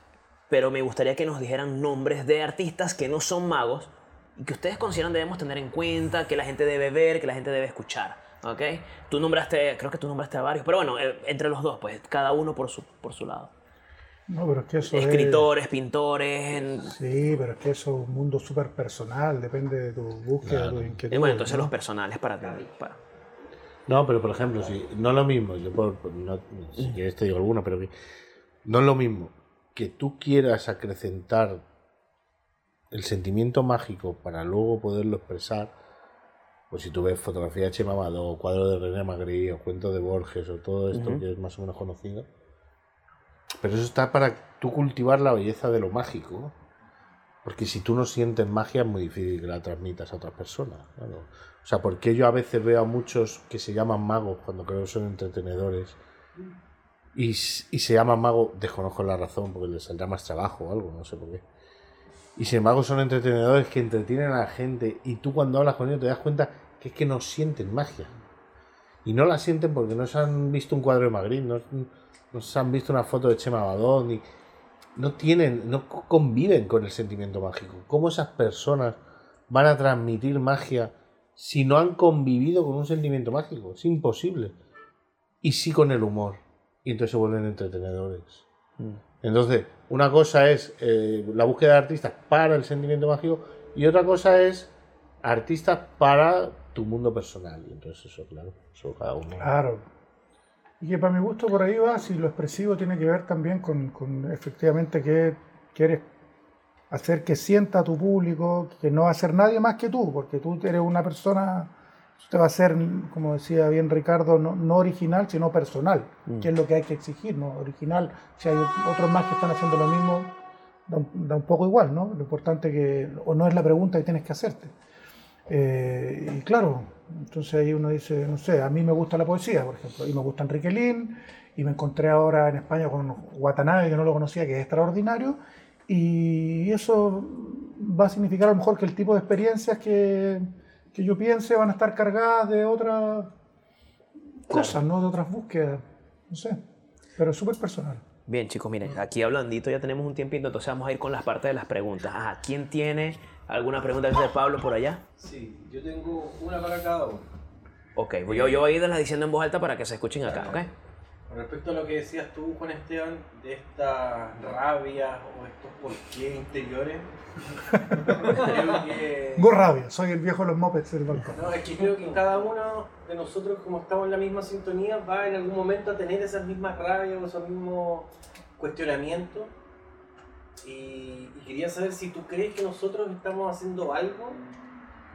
pero me gustaría que nos dijeran nombres de artistas que no son magos y que ustedes consideran debemos tener en cuenta, que la gente debe ver, que la gente debe escuchar. ¿Ok? Tú nombraste, creo que tú nombraste a varios, pero bueno, eh, entre los dos, pues cada uno por su, por su lado. No, pero es que eso es- Escritores, pintores. en- Sí, pero es que eso es un mundo súper personal, depende de tu búsqueda, de tu inquietud. Eh, bueno, entonces ¿no? los personales para ti. para- No, pero por ejemplo, si no es lo mismo, yo por, no, si quieres te digo alguna, pero que no es lo mismo que tú quieras acrecentar el sentimiento mágico para luego poderlo expresar, pues si tú ves fotografía de Chema o cuadro de René Magritte, o cuento de Borges, o todo esto que es más o menos conocido, pero eso está para tú cultivar la belleza de lo mágico, porque si tú no sientes magia es muy difícil que la transmitas a otras personas. claro. O sea, porque yo a veces veo a muchos que se llaman magos cuando creo que son entretenedores y, y se llaman magos, desconozco la razón porque les saldrá más trabajo o algo, no sé por qué. Y sin embargo son entretenedores que entretienen a la gente y tú cuando hablas con ellos te das cuenta que es que no sienten magia. Y no la sienten porque no se han visto un cuadro de Magritte, no, se han visto una foto de Chema Abadón, ni, no tienen, no co- conviven con el sentimiento mágico. ¿Cómo esas personas van a transmitir magia si no han convivido con un sentimiento mágico? Es imposible. Y sí con el humor. Y entonces se vuelven entretenedores. Entonces, una cosa es eh, la búsqueda de artistas para el sentimiento mágico y otra cosa es artistas para tu mundo personal. Y entonces eso, claro, eso cada uno. Claro. Y que para mi gusto por ahí va, si lo expresivo tiene que ver también con, con efectivamente que quieres hacer que sienta a tu público, que no va a ser nadie más que tú, porque tú eres una persona, usted va a ser, como decía bien Ricardo, no, no original, sino personal, que es lo que hay que exigir, ¿no? Original, si hay otros más que están haciendo lo mismo, da un, da un poco igual, ¿no? Lo importante que, o no es la pregunta que tienes que hacerte. Eh, y claro, entonces ahí uno dice, no sé, a mí me gusta la poesía, por ejemplo, y me gusta Enrique Lin, y me encontré ahora en España con Watanabe, que no lo conocía, que es extraordinario, y eso va a significar a lo mejor que el tipo de experiencias que, que yo piense van a estar cargadas de otras cosas, ¿no? De otras búsquedas, no sé, pero es súper personal. Bien, chicos, miren, aquí hablandito ya tenemos un tiempito, entonces vamos a ir con las partes de las preguntas. Ajá, ¿quién tiene alguna pregunta de Pablo por allá? Sí, yo tengo una para cada uno. Ok, pues yo, yo voy a irlas diciendo en voz alta para que se escuchen acá, ¿ok? Con respecto a lo que decías tú, Juan Esteban, de esta rabia o estos por qué interiores, creo que... Tengo rabia, soy el viejo de los mopeds del balcón. No, es que creo que cada uno de nosotros, como estamos en la misma sintonía, va en algún momento a tener esas mismas rabias o esos mismos cuestionamientos. Y, y quería saber si tú crees que nosotros estamos haciendo algo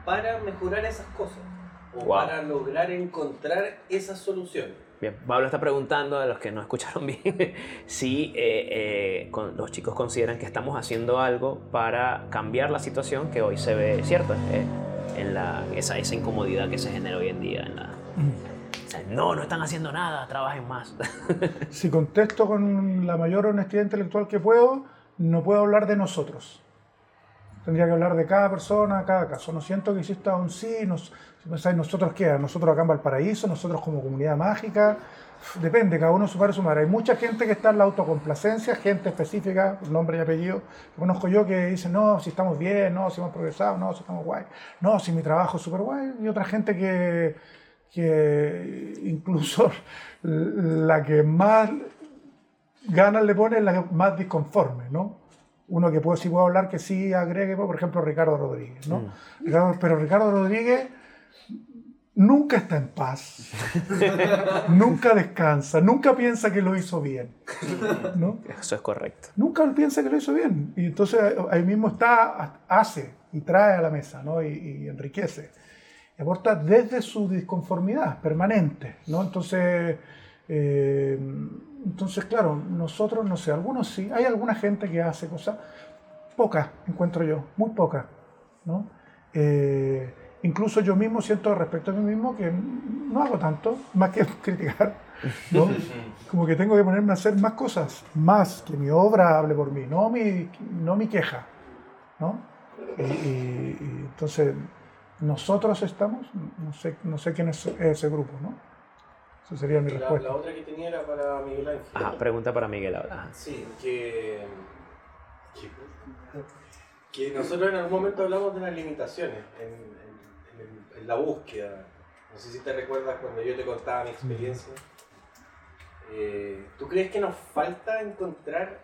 para mejorar esas cosas o Wow. para lograr encontrar esas soluciones. Bien, Pablo está preguntando a los que no escucharon bien si eh, eh, con- los chicos consideran que estamos haciendo algo para cambiar la situación que hoy se ve, ¿cierto? Eh, en la, esa, esa incomodidad que se genera hoy en día. En la, o sea, no, no están haciendo nada, trabajen más. Si contesto con la mayor honestidad intelectual que puedo, no puedo hablar de nosotros. Tendría que hablar de cada persona, cada caso. No siento que exista un sí, nos, pensáis, nosotros qué, nosotros acá en Valparaíso, nosotros como comunidad mágica, depende, cada uno su padre su madre. Hay mucha gente que está en la autocomplacencia, gente específica, nombre y apellido, que conozco yo que dice, no, si estamos bien, no, si hemos progresado, no, si estamos guay, no, si mi trabajo es súper guay, y otra gente que, que incluso la que más ganas le pone es la que más disconforme, ¿no? Uno que puedo, sí puedo hablar que sí agregue, por ejemplo, Ricardo Rodríguez, ¿no? Ricardo- pero Ricardo Rodríguez nunca está en paz, nunca descansa, nunca piensa que lo hizo bien, ¿no? Eso es correcto. Nunca piensa que lo hizo bien. Y entonces ahí mismo está, hace y trae a la mesa, ¿no? Y, y enriquece. Y aporta desde su disconformidad permanente, ¿no? Entonces, eh, entonces, claro, nosotros, no sé, algunos sí, hay alguna gente que hace cosas, pocas, encuentro yo, muy pocas, ¿no? Eh, incluso yo mismo siento respecto a mí mismo que no hago tanto, más que criticar, ¿no? Como que tengo que ponerme a hacer más cosas, más que mi obra hable por mí, no mi, no mi queja, ¿no? Y, y- y entonces, nosotros estamos, no sé, no sé quién es ese grupo, ¿no? Esa sería mi La, respuesta. la otra que tenía era para Miguel Ángel. Ajá, pregunta para Miguel ahora. Ajá. Sí, que, que, que nosotros en algún momento hablamos de las limitaciones en, en- en- en la búsqueda. No sé si te recuerdas cuando yo te contaba mi experiencia. Eh, ¿Tú crees que nos falta encontrar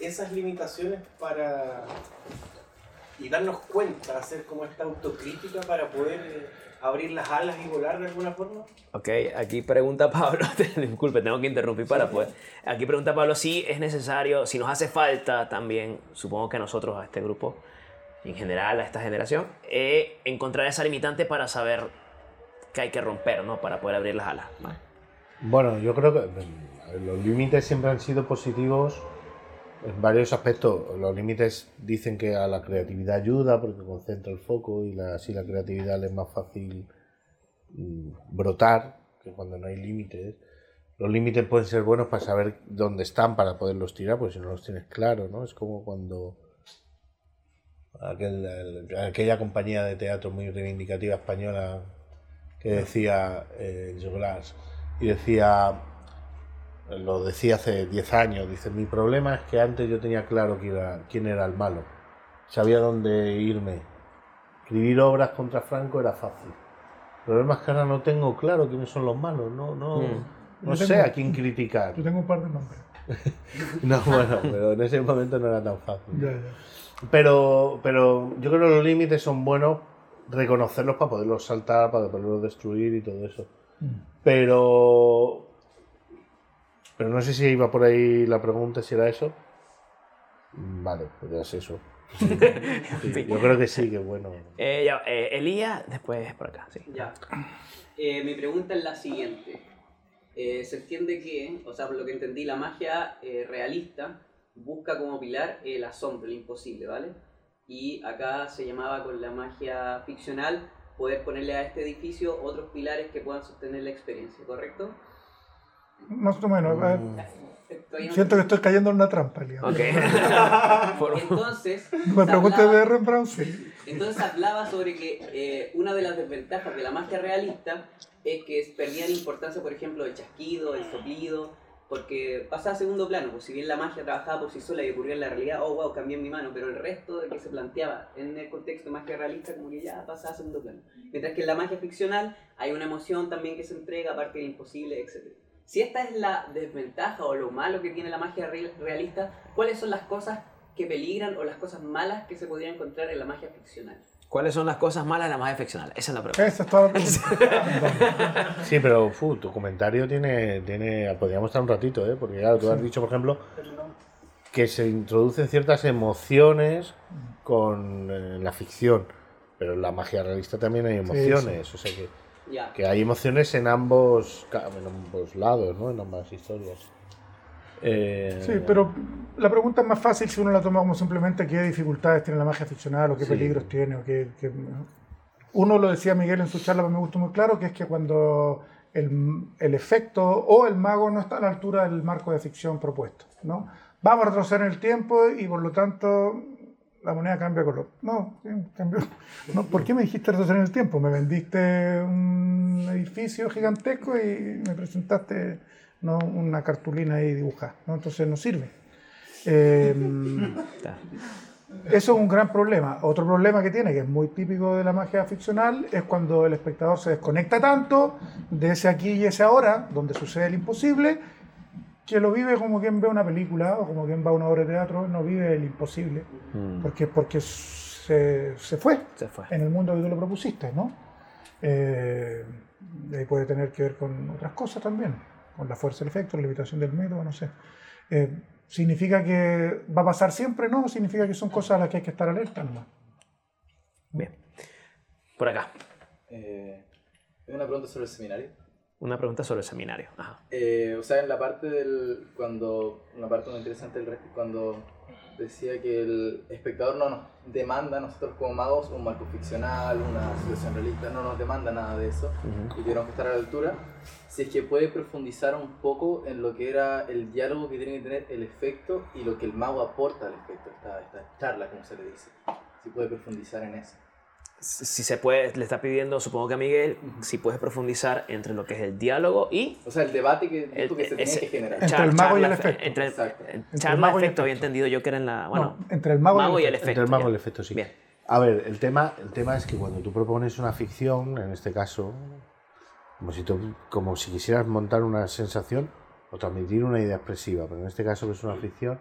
esas limitaciones para y darnos cuenta, hacer como esta autocrítica para poder eh, abrir las alas y volar de alguna forma? Ok, aquí pregunta Pablo, disculpe, tengo que interrumpir para poder. Aquí pregunta Pablo si es necesario, si nos hace falta también, supongo que a nosotros, a este grupo, en general, a esta generación, eh, encontrar esa limitante para saber que hay que romper, ¿no? Para poder abrir las alas. ¿no? Bueno, yo creo que los límites siempre han sido positivos en varios aspectos. Los límites dicen que a la creatividad ayuda porque concentra el foco y así la creatividad le es más fácil mm, brotar que cuando no hay límites. Los límites pueden ser buenos para saber dónde están para poderlos tirar, porque si no los tienes claro, ¿no? Es como cuando aquel- el- aquella compañía de teatro muy reivindicativa española que decía eh, y decía, lo decía hace 10 años, dice, mi problema es que antes yo tenía claro quién era, quién era el malo, sabía dónde irme, escribir obras contra Franco era fácil. El problema es que ahora no tengo claro quiénes son los malos, no, no, Mm. no Yo sé tengo- a quién criticar. Yo tengo un par de nombres. No, bueno, pero en ese momento no era tan fácil. Ya, ya. Pero, pero yo creo que los límites son buenos reconocerlos para poderlos saltar, para poderlos destruir y todo eso. Pero. Pero no sé si iba por ahí la pregunta, si era eso. Vale, pues ya es eso. Sí, sí, yo creo que sí, que bueno. Eh, ya, eh, Elías, después por acá, sí. Ya. Eh, mi pregunta es la siguiente. Eh, se entiende que, o sea, por lo que entendí, la magia eh, realista busca como pilar el asombro, el imposible, ¿vale? Y acá se llamaba con la magia ficcional poder ponerle a este edificio otros pilares que puedan sostener la experiencia, ¿correcto? Más o menos. eh, Estoy en- Siento que estoy cayendo en una trampa, Elías. Ok. Por- Entonces, No me preguntes hablaba- de Rembrandt, sí. Entonces hablaba sobre que eh, una de las desventajas de la magia realista es que perdían importancia, por ejemplo, el chasquido, el soplido, porque pasaba a segundo plano. Pues si bien la magia trabajaba por sí sola y ocurría en la realidad, oh wow, cambié mi mano, pero el resto de que se planteaba en el contexto de magia realista, como que ya pasaba a segundo plano. Mientras que en la magia ficcional hay una emoción también que se entrega, aparte del imposible, etc. Si esta es la desventaja o lo malo que tiene la magia real- realista, ¿cuáles son las cosas que peligran o las cosas malas que se podrían encontrar en la magia ficcional? ¿Cuáles son las cosas malas de la magia ficcional? Esa es la pregunta. Esa es toda la pregunta. Sí, pero fu, tu comentario tiene, tiene. Podríamos estar un ratito, ¿eh? Porque claro, tú has dicho, por ejemplo, que se introducen ciertas emociones con eh, la ficción. Pero en la magia realista también hay emociones. O sea que, Ya. que hay emociones en ambos, en ambos lados, ¿no? En ambas historias. Eh, Sí, pero la pregunta es más fácil si uno la toma como simplemente qué dificultades tiene la magia ficcional o qué Sí. peligros tiene. O qué, qué- Uno lo decía Miguel en su charla, pero me gustó muy claro, que es que cuando el, el efecto o el mago no está a la altura del marco de ficción propuesto. ¿no? Vamos a retroceder en el tiempo y por lo tanto la moneda cambia de color. No, cambió. No, ¿Por qué me dijiste retroceder en el tiempo? Me vendiste un edificio gigantesco y me presentaste ¿no? una cartulina ahí dibujada. ¿no? Entonces no sirve. Eh, eso es un gran problema. Otro problema que tiene, que es muy típico de la magia ficcional, es cuando el espectador se desconecta tanto de ese aquí y ese ahora, donde sucede el imposible, que lo vive como quien ve una película o como quien va a una obra de teatro, no vive el imposible, porque, porque se, se fue Se fue. en el mundo que tú le propusiste, ¿no? Eh, y ahí puede tener que ver con otras cosas también, con la fuerza del efecto, la limitación del método, no sé. Eh, ¿Significa que va a pasar siempre? No, significa que son cosas a las que hay que estar alerta nomás. Bien. Por acá. Eh, tengo una pregunta sobre el seminario. Una pregunta sobre el seminario. Ajá. Eh, o sea, en la parte del. Cuando. Una parte muy interesante re- cuando decía que el espectador no nos demanda nosotros como magos un marco ficcional, una situación realista, no nos demanda nada de eso y tenemos que estar a la altura. Si es que puede profundizar un poco en lo que era el diálogo que tiene que tener el efecto y lo que el mago aporta al efecto, esta, esta charla, como se le dice. Si puede profundizar en eso. Si se puede, le está pidiendo, supongo que a Miguel, si puedes profundizar entre lo que es el diálogo y O sea, el debate que, el, que se ese- tenía que generar. Entre char- el mago y el efecto. Entre, Exacto. eh, Entre el mago y el efecto, había entendido yo que era en la. Bueno, No, entre el mago, mago y y el el efecto. Entre el mago y el efecto, sí. Bien. A ver, el tema, el tema es que cuando tú propones una ficción, en este caso, como si, tú- como si quisieras montar una sensación o transmitir una idea expresiva, pero en este caso que es una ficción,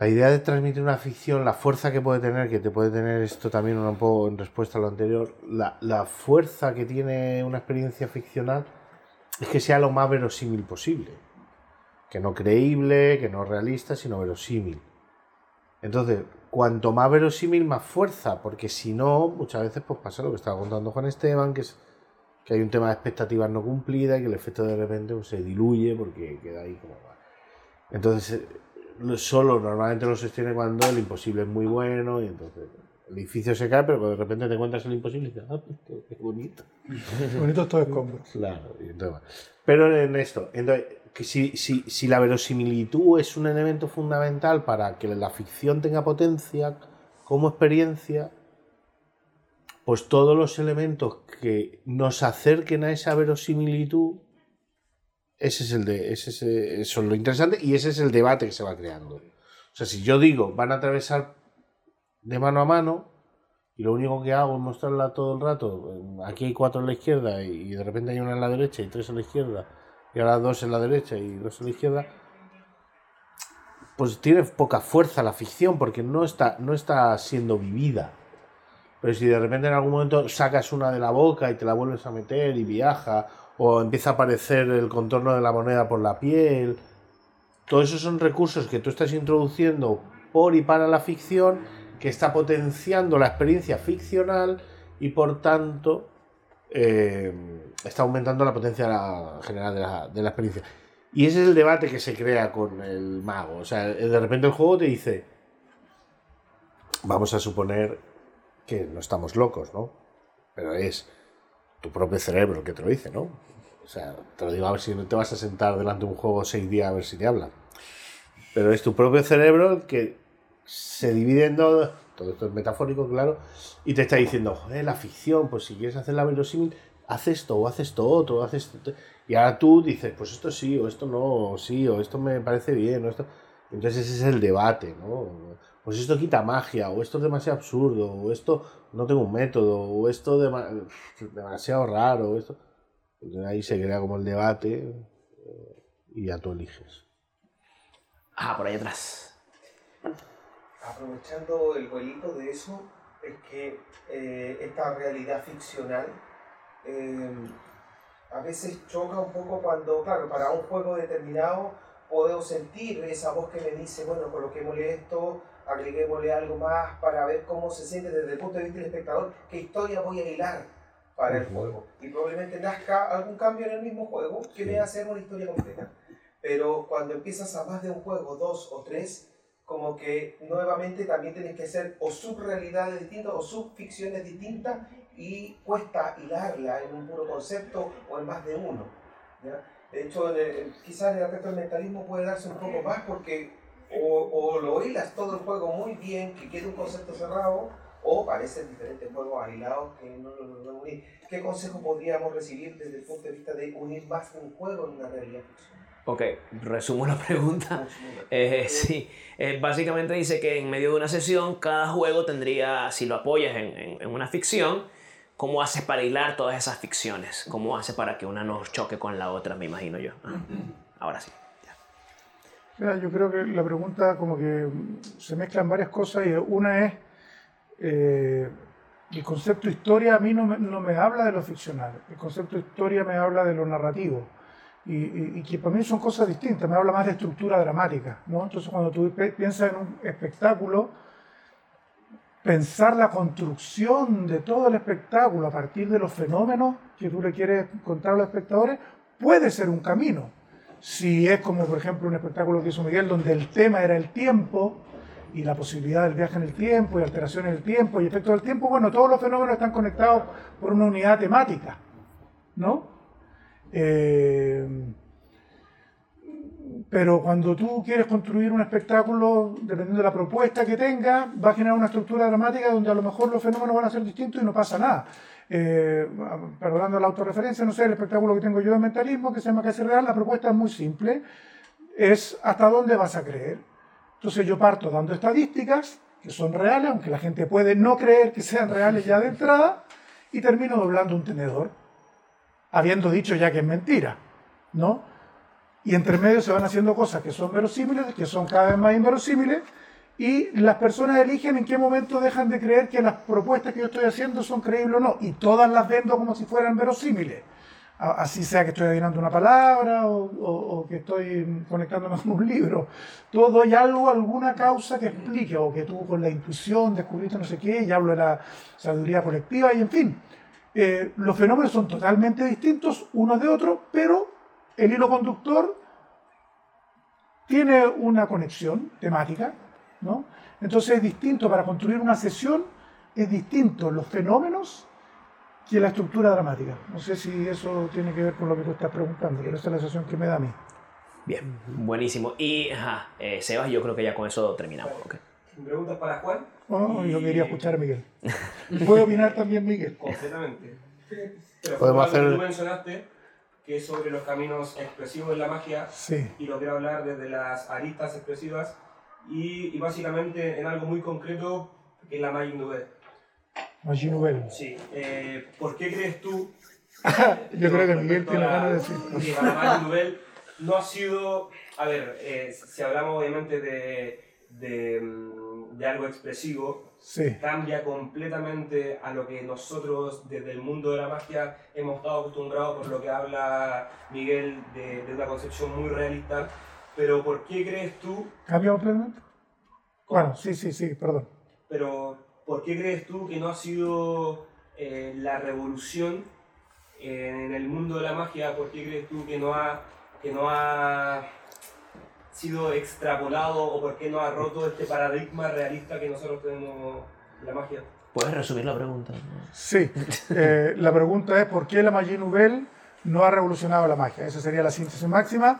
la idea de transmitir una ficción, la fuerza que puede tener, que te puede tener esto también un poco en respuesta a lo anterior, la, la fuerza que tiene una experiencia ficcional es que sea lo más verosímil posible. Que no creíble, que no realista, sino verosímil. Entonces, cuanto más verosímil, más fuerza, porque si no, muchas veces pues pasa lo que estaba contando Juan Esteban, que es que hay un tema de expectativas no cumplidas y que el efecto de repente pues, se diluye porque queda ahí como... Entonces, solo normalmente lo sostiene cuando el imposible es muy bueno y entonces el edificio se cae, pero cuando de repente te encuentras el imposible y dices, ah, pues, qué, qué bonito. Bonito todo escombros. Claro, y entonces, pero en esto, entonces, que si, si, si la verosimilitud es un elemento fundamental para que la ficción tenga potencia como experiencia, pues todos los elementos que nos acerquen a esa verosimilitud, ese es el de, ese es, eh, eso es lo interesante y ese es el debate que se va creando. O sea, si yo digo, van a atravesar de mano a mano, y lo único que hago es mostrarla todo el rato. eh, Aquí hay cuatro en la izquierda y de repente hay una en la derecha y tres en la izquierda. Y ahora dos en la derecha y dos en la izquierda. Pues tiene poca fuerza la ficción porque no está, no está siendo vivida. Pero si de repente en algún momento sacas una de la boca y te la vuelves a meter y viaja, o empieza a aparecer el contorno de la moneda por la piel, todos esos son recursos que tú estás introduciendo por y para la ficción, que está potenciando la experiencia ficcional y por tanto eh, está aumentando la potencia general de la, de la experiencia. Y ese es el debate que se crea con el mago. O sea, de repente el juego te dice, vamos a suponer que no estamos locos, ¿no? Pero es tu propio cerebro el que te lo dice, ¿no? O sea, te lo digo a ver si no te vas a sentar delante de un juego seis días a ver si te hablan. Pero es tu propio cerebro el que se divide en dos, todo esto es metafórico, claro, y te está diciendo, joder, la ficción, pues si quieres hacerla verosímil, haz esto, o haz esto otro, haz esto. Y ahora tú dices, pues esto sí, o esto no, o sí, o esto me parece bien, o esto. Entonces ese es el debate, ¿no? Pues esto quita magia, o esto es demasiado absurdo, o esto no tengo un método, o esto dema- demasiado raro, o esto. Ahí se crea como el debate eh, y ya tú eliges. Ah, por ahí atrás. Aprovechando el vuelito de eso, es que eh, esta realidad ficcional eh, a veces choca un poco cuando, claro, para un juego determinado puedo sentir esa voz que me dice, bueno, coloquémosle esto, agreguémosle algo más para ver cómo se siente desde el punto de vista del espectador, qué historia voy a hilar para el juego. Y probablemente nazca algún cambio en el mismo juego que me hace una historia completa. Pero cuando empiezas a más de un juego, dos o tres, como que nuevamente también tienes que hacer o subrealidades distintas o subficciones distintas y cuesta hilarla en un puro concepto o en más de uno. ¿ya? De hecho, en el- quizás el aspecto del mentalismo puede darse un poco más porque o, o lo hilas todo el juego muy bien, que quede un concepto cerrado, o parecen diferentes juegos aislados que no lo logran unir. ¿Qué consejo podríamos recibir desde el punto de vista de unir más un juego en una realidad? Ok, resumo la pregunta. Eh, sí, Eh, básicamente dice que en medio de una sesión cada juego tendría, si lo apoyas en, en- en una ficción, ¿cómo haces para hilar todas esas ficciones? ¿Cómo haces para que una no choque con la otra, me imagino yo? Ah, ahora sí. Mira, yo creo que la pregunta como que se mezclan varias cosas y una es eh, el concepto historia a mí no me, no me habla de lo ficcional, el concepto historia me habla de lo narrativo y, y- y que para mí son cosas distintas, me habla más de estructura dramática, ¿no? Entonces cuando tú piensas en un espectáculo, pensar la construcción de todo el espectáculo a partir de los fenómenos que tú le quieres contar a los espectadores puede ser un camino si es como por ejemplo un espectáculo que hizo Miguel donde el tema era el tiempo y la posibilidad del viaje en el tiempo y alteraciones del tiempo y efectos del tiempo, bueno, todos los fenómenos están conectados por una unidad temática, ¿no? Eh, pero cuando tú quieres construir un espectáculo, dependiendo de la propuesta que tenga, va a generar una estructura dramática donde a lo mejor los fenómenos van a ser distintos y no pasa nada. Eh, perdonando la autorreferencia, no sé, el espectáculo que tengo yo de mentalismo, que se llama Casi Real, la propuesta es muy simple, es hasta dónde vas a creer. Entonces yo parto dando estadísticas que son reales, aunque la gente puede no creer que sean reales ya de entrada, y termino doblando un tenedor, habiendo dicho ya que es mentira, ¿no? Y entre medio se van haciendo cosas que son verosímiles, que son cada vez más inverosímiles, y las personas eligen en qué momento dejan de creer que las propuestas que yo estoy haciendo son creíbles o no, y todas las vendo como si fueran verosímiles. Así sea que estoy adivinando una palabra o, o- o que estoy conectándome con un libro. Todo hay algo, alguna causa que explique, o que tú con la intuición descubriste no sé qué, y hablo de la sabiduría colectiva, y en fin. Eh, los fenómenos son totalmente distintos unos de otros, pero el hilo conductor tiene una conexión temática, ¿no? Entonces es distinto para construir una sesión, es distinto los fenómenos que la estructura dramática. No sé si eso tiene que ver con lo que tú estás preguntando, pero esa es la sensación que me da a mí. Bien, buenísimo. Y, ajá, eh, Sebas, yo creo que ya con eso terminamos. ok. Preguntas para Juan. Oh, yo Y- quería escuchar a Miguel. ¿Puede opinar también Miguel? Completamente. Pero Podemos algo que hacer- tú mencionaste, que es sobre los caminos expresivos de la magia, Sí. y lo quiero hablar desde las aristas expresivas, y, y básicamente en algo muy concreto, que es la Magic Nouvelle. Magie Nouvelle. Sí. eh, ¿Por qué crees tú Yo creo que Miguel tiene ganas de decirlo. que la Magic Nouvelle no ha sido, a ver, eh, si hablamos obviamente de, de, mm, de algo expresivo, Sí. cambia completamente a lo que nosotros desde el mundo de la magia hemos estado acostumbrados por lo que habla Miguel de, de una concepción muy realista. Pero ¿por qué crees tú ¿Cambia completamente? Bueno, sí, sí, sí, perdón. Pero, ¿por qué crees tú que no ha sido eh, la revolución en el mundo de la magia? ¿Por qué crees tú que no ha, que no ha sido extrapolado o por qué no ha roto este paradigma realista que nosotros tenemos en la magia? ¿Puedes resumir la pregunta? Sí, eh, la pregunta es ¿por qué la magia nouvelle no ha revolucionado la magia? Esa sería la síntesis máxima.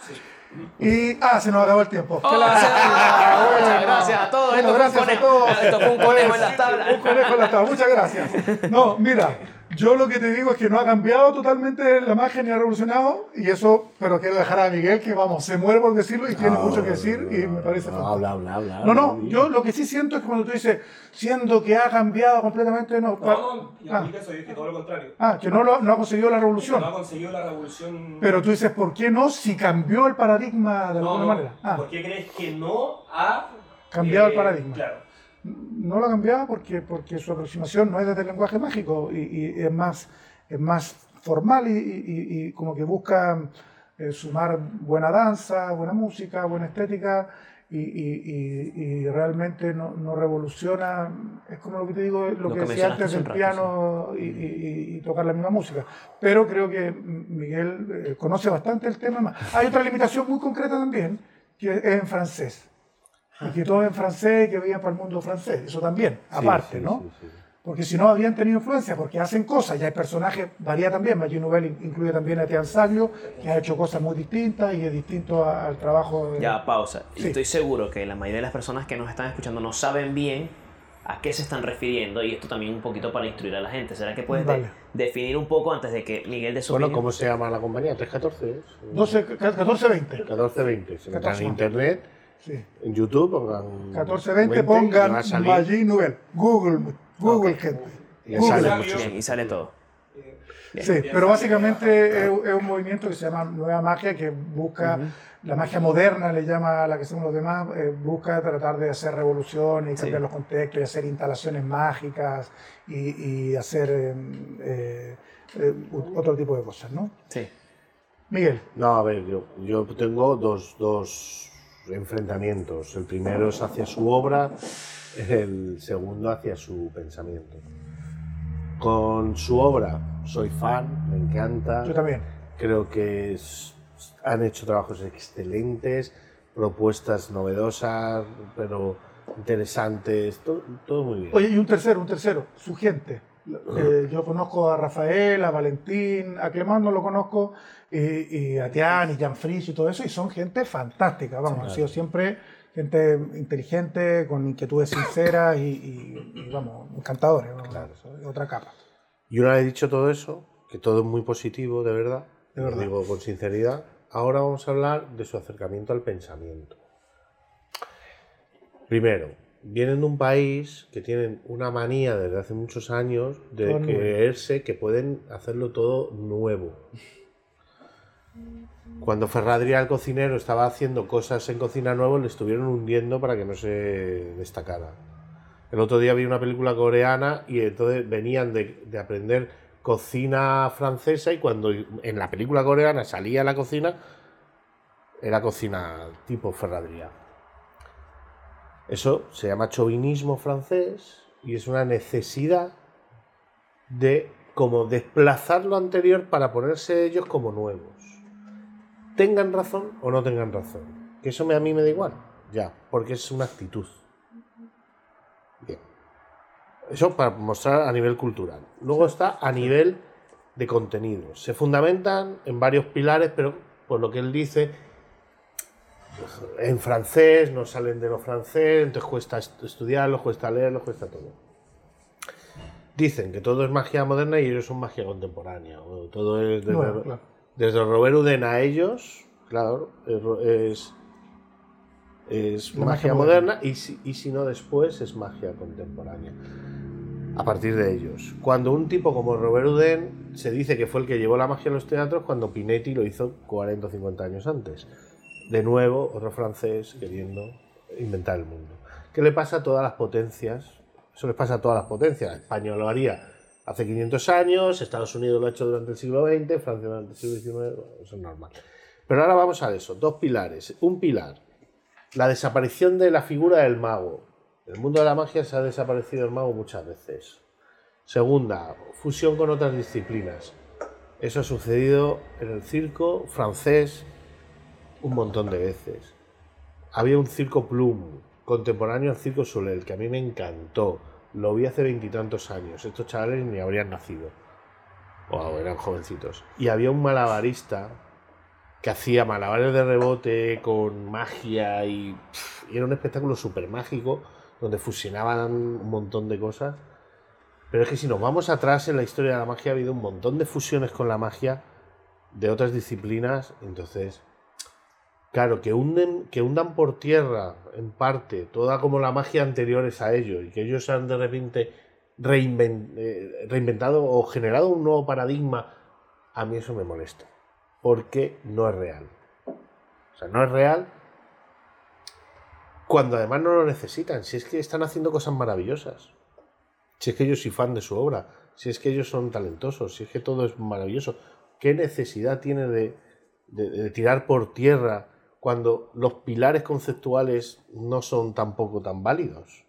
Y, ah, se nos acabó el tiempo. Oh, Claro. muchas Ah, bueno. Muchas gracias a todos. Bueno, Esto fue un gracias a conejo. todos. Esto fue un conejo en las tablas. Un conejo en las tablas. Muchas gracias. No, mira, yo lo que te digo es que no ha cambiado totalmente la magia ni ha revolucionado. Y eso, pero quiero dejar a Miguel que, vamos, se muere por decirlo y tiene mucho que decir y me parece No, habla, habla, habla. No, no, yo lo que sí siento es que cuando tú dices, siendo que ha cambiado completamente, no. No, no, yo ah, eso, yo dije todo lo contrario. ah, que no, lo- no ha conseguido la revolución. No ha conseguido la revolución. Pero tú dices, ¿por qué no? Si cambió el paradigma de no, alguna no, manera. Ah, ¿Por qué crees que no ha Cambiado el eh, paradigma. Claro. No lo ha cambiado porque, porque su aproximación no es desde el lenguaje mágico y, y es, más, es más formal y, y- y- y como que busca eh, sumar buena danza, buena música, buena estética y, realmente no, no revoluciona, es como lo que te digo, lo, Lo que que decía antes del rato, piano y, y- tocar la misma música. Pero creo que Miguel eh, conoce bastante el tema. Hay otra limitación muy concreta también, que es en francés. Y que todo en francés y que veían para el mundo francés. Eso también, aparte, sí, ¿no? sí, sí. Porque si no habían tenido influencia, porque hacen cosas, ya hay personajes, varía también. Maggi Nouvelle in- incluye también a Tian Saglio, que ha hecho cosas muy distintas y es distinto al trabajo de. Ya, pausa. Sí. Estoy seguro que la mayoría de las personas que nos están escuchando no saben bien a qué se están refiriendo y esto también un poquito para instruir a la gente. ¿Será que puedes de- definir un poco antes de que Miguel de su Bueno? ¿cómo se llama la compañía? 314. ¿es? 12, 14, 20. 1420. Se metan 14. en internet, Sí. en YouTube, pongan. 14, 20, 20 y pongan. Maggi Nouvelle. Google, Google, gente. Y Google. sale mucho. Bien, y sale todo. Sí, pero básicamente es, es un movimiento que se llama Nueva Magia, que busca, la magia moderna le llama a la que hacemos los demás, eh, busca tratar de hacer revoluciones y cambiar Sí. los contextos y hacer instalaciones mágicas y, y hacer eh, eh, eh, otro tipo de cosas, ¿no? Sí. Miguel, No, a ver, yo, yo tengo dos, dos enfrentamientos. El primero es hacia su obra, el segundo hacia su pensamiento. Con su obra soy fan, me encanta. yo también. Creo que es- han hecho trabajos excelentes, propuestas novedosas, pero interesantes, todo, todo muy bien. Oye, y un tercero, un tercero, su gente. Eh, yo conozco a Rafael, a Valentín, a Clemán no lo conozco, y, y a Tian y Jan Fris y todo eso, y son gente fantástica, vamos, han sido siempre gente inteligente, con inquietudes sinceras y, y- y, vamos, encantadores, vamos, es otra capa. Y una vez dicho todo eso, que todo es muy positivo, de verdad, De lo verdad. digo con sinceridad, ahora vamos a hablar de su acercamiento al pensamiento. Primero, vienen de un país que tienen una manía desde hace muchos años de creerse que pueden hacerlo todo nuevo. Cuando Ferradria, el cocinero, estaba haciendo cosas en cocina nuevo, le estuvieron hundiendo para que no se destacara. El otro día vi una película coreana y entonces venían de, de aprender cocina francesa y cuando en la película coreana salía la cocina, era cocina tipo Ferradria. Eso se llama chauvinismo francés y es una necesidad de como desplazar lo anterior para ponerse ellos como nuevos. Tengan razón o no tengan razón. Que eso me, a mí me da igual. Ya, porque es una actitud. Bien. Eso para mostrar a nivel cultural. Luego está a nivel de contenidos. Se fundamentan en varios pilares, pero por lo que él dice, en francés, no salen de lo francés, entonces cuesta est- estudiarlo, cuesta leerlo, cuesta todo. Dicen que todo es magia moderna y ellos son magia contemporánea. o todo es Nuevo, claro. Desde Robert Houdin a ellos, claro, es, es, magia, magia moderna, y, si, y si no después es magia contemporánea. A partir de ellos. Cuando un tipo como Robert Houdin se dice que fue el que llevó la magia a los teatros cuando Pinetti lo hizo 40 o 50 años antes. De nuevo, otro francés queriendo inventar el mundo. ¿Qué le pasa a todas las potencias Eso les pasa a todas las potencias. España lo haría hace 500 años, Estados Unidos lo ha hecho durante el siglo XX, Francia durante el siglo XIX, eso es normal. Pero ahora vamos a eso, dos pilares. Un pilar, la desaparición de la figura del mago. En el mundo de la magia se ha desaparecido el mago muchas veces. Segunda, fusión con otras disciplinas. Eso ha sucedido en el circo francés un montón de veces. Había un circo Plum, contemporáneo al circo Soleil, que a mí me encantó. Lo vi hace veintitantos años. Estos chavales ni habrían nacido. O eran jovencitos. Y había un malabarista que hacía malabares de rebote con magia y, y era un espectáculo súper mágico donde fusionaban un montón de cosas. Pero es que si nos vamos atrás en la historia de la magia ha habido un montón de fusiones con la magia de otras disciplinas. Entonces, claro, que, hunden, que hundan por tierra en parte toda como la magia anteriores a ellos y que ellos han de repente eh, reinventado o generado un nuevo paradigma, a mí eso me molesta. Porque no es real. O sea, no es real cuando además no lo necesitan. Si es que están haciendo cosas maravillosas. Si es que yo soy fan de su obra. Si es que ellos son talentosos. Si es que todo es maravilloso. ¿Qué necesidad tiene de tirar por tierra cuando los pilares conceptuales no son tampoco tan válidos?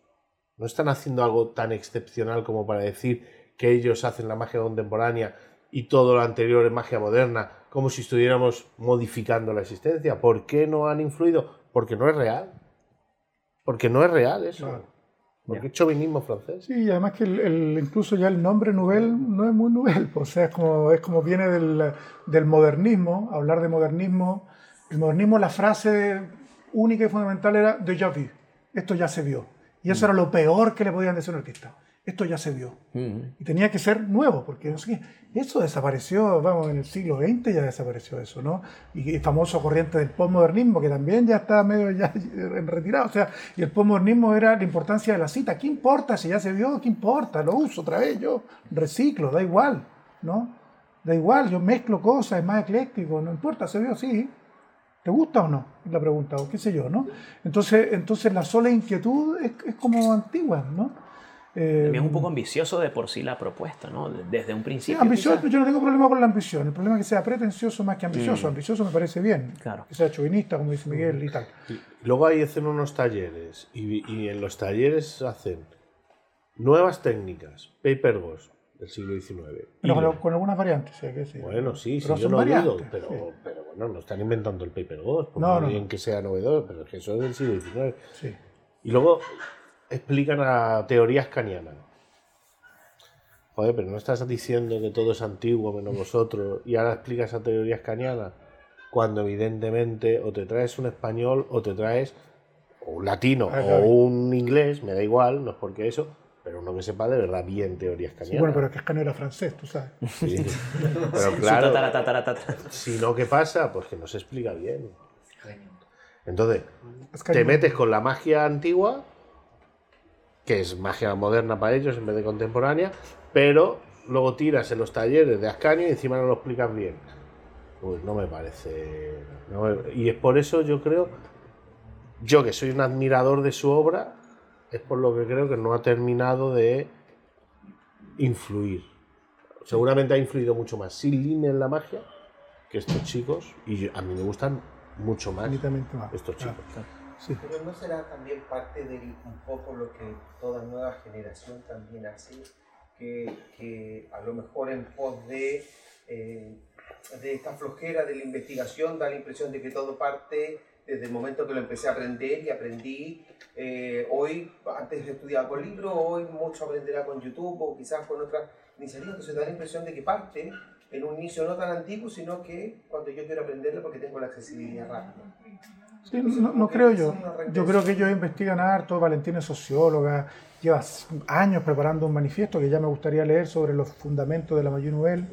No están haciendo algo tan excepcional como para decir que ellos hacen la magia contemporánea y todo lo anterior es magia moderna, como si estuviéramos modificando la existencia. ¿Por qué no han influido? Porque no es real. Porque no es real eso. Claro. Porque es chauvinismo francés. Sí, y además que el, el- incluso ya el nombre Nouvelle no es muy Nouvelle, pues, o sea, es como, es como viene del, del modernismo, hablar de modernismo. El modernismo, la frase única y fundamental era déjà vu, esto ya se vio. Y eso era lo peor que le podían decir a un artista, esto ya se vio. Y tenía que ser nuevo, porque eso desapareció, vamos, en el siglo XX ya desapareció eso, ¿no? Y el famoso corriente del postmodernismo, que también ya está medio ya en retirado, o sea, y el postmodernismo era la importancia de la cita, ¿qué importa si ya se vio? ¿Qué importa? Lo uso otra vez, yo reciclo, da igual, ¿no? Da igual, yo mezclo cosas, es más ecléctico, no importa, se vio, sí. ¿Te gusta o no? La pregunta, o qué sé yo, ¿no? Entonces, entonces la sola inquietud es, es como antigua, ¿no? Eh, También es un poco ambicioso de por sí la propuesta, ¿no? Desde un Sí, principio. ambicioso, quizás. yo no tengo problema con la ambición. El problema es que sea pretencioso más que ambicioso. Ambicioso me parece bien. Claro. Que sea chauvinista, como dice Miguel y tal. Y luego ahí hacen unos talleres y, y en los talleres hacen nuevas técnicas, paper ghost del siglo XIX. Pero con, con algunas variantes, sí, que sí. Bueno, sí, sí, Pero yo son no dudo, variantes, pero, sí. pero bueno, no están inventando el paper ghost, por No, muy no, bien que sea novedoso, pero es que eso es del siglo XIX. Sí. Y luego explican a teorías canianas. Joder, pero no estás diciendo que todo es antiguo menos vosotros y ahora explicas a teorías canianas cuando evidentemente o te traes un español o te traes o un latino Ah, o claro. un inglés, me da igual, no es porque eso, pero uno que sepa de verdad bien teorías Sí, canianas. bueno, pero es que Escanio era francés, tú sabes. Sí. Pero claro, si no, ¿qué pasa? Pues que no se explica bien. Entonces, te metes con la magia antigua, que es magia moderna para ellos en vez de contemporánea, pero luego tiras en los talleres de Ascanio y encima no lo explicas bien. Pues no me parece. no me- y es por eso yo creo, yo que soy un admirador de su obra, es por lo que creo que no ha terminado de influir. Seguramente ha influido mucho más Silline en la magia que estos chicos, y yo- a mí me gustan mucho más estos Claro, chicos. claro. Sí. Pero no será también parte de un poco lo que toda nueva generación también hace, que, que a lo mejor en pos de, eh, de esta flojera de la investigación da la impresión de que todo parte desde el momento que lo empecé a aprender y aprendí. eh, hoy, antes estudiaba con libros, hoy mucho aprenderá con YouTube o quizás con otras iniciativas, entonces da la impresión de que parte en un inicio no tan antiguo, sino que cuando yo quiero aprenderlo porque tengo la accesibilidad rápida. Sí, no, no creo yo. Yo creo que ellos investigan harto. Valentina es socióloga, lleva años preparando un manifiesto que ya me gustaría leer sobre los fundamentos de la Nouvelle,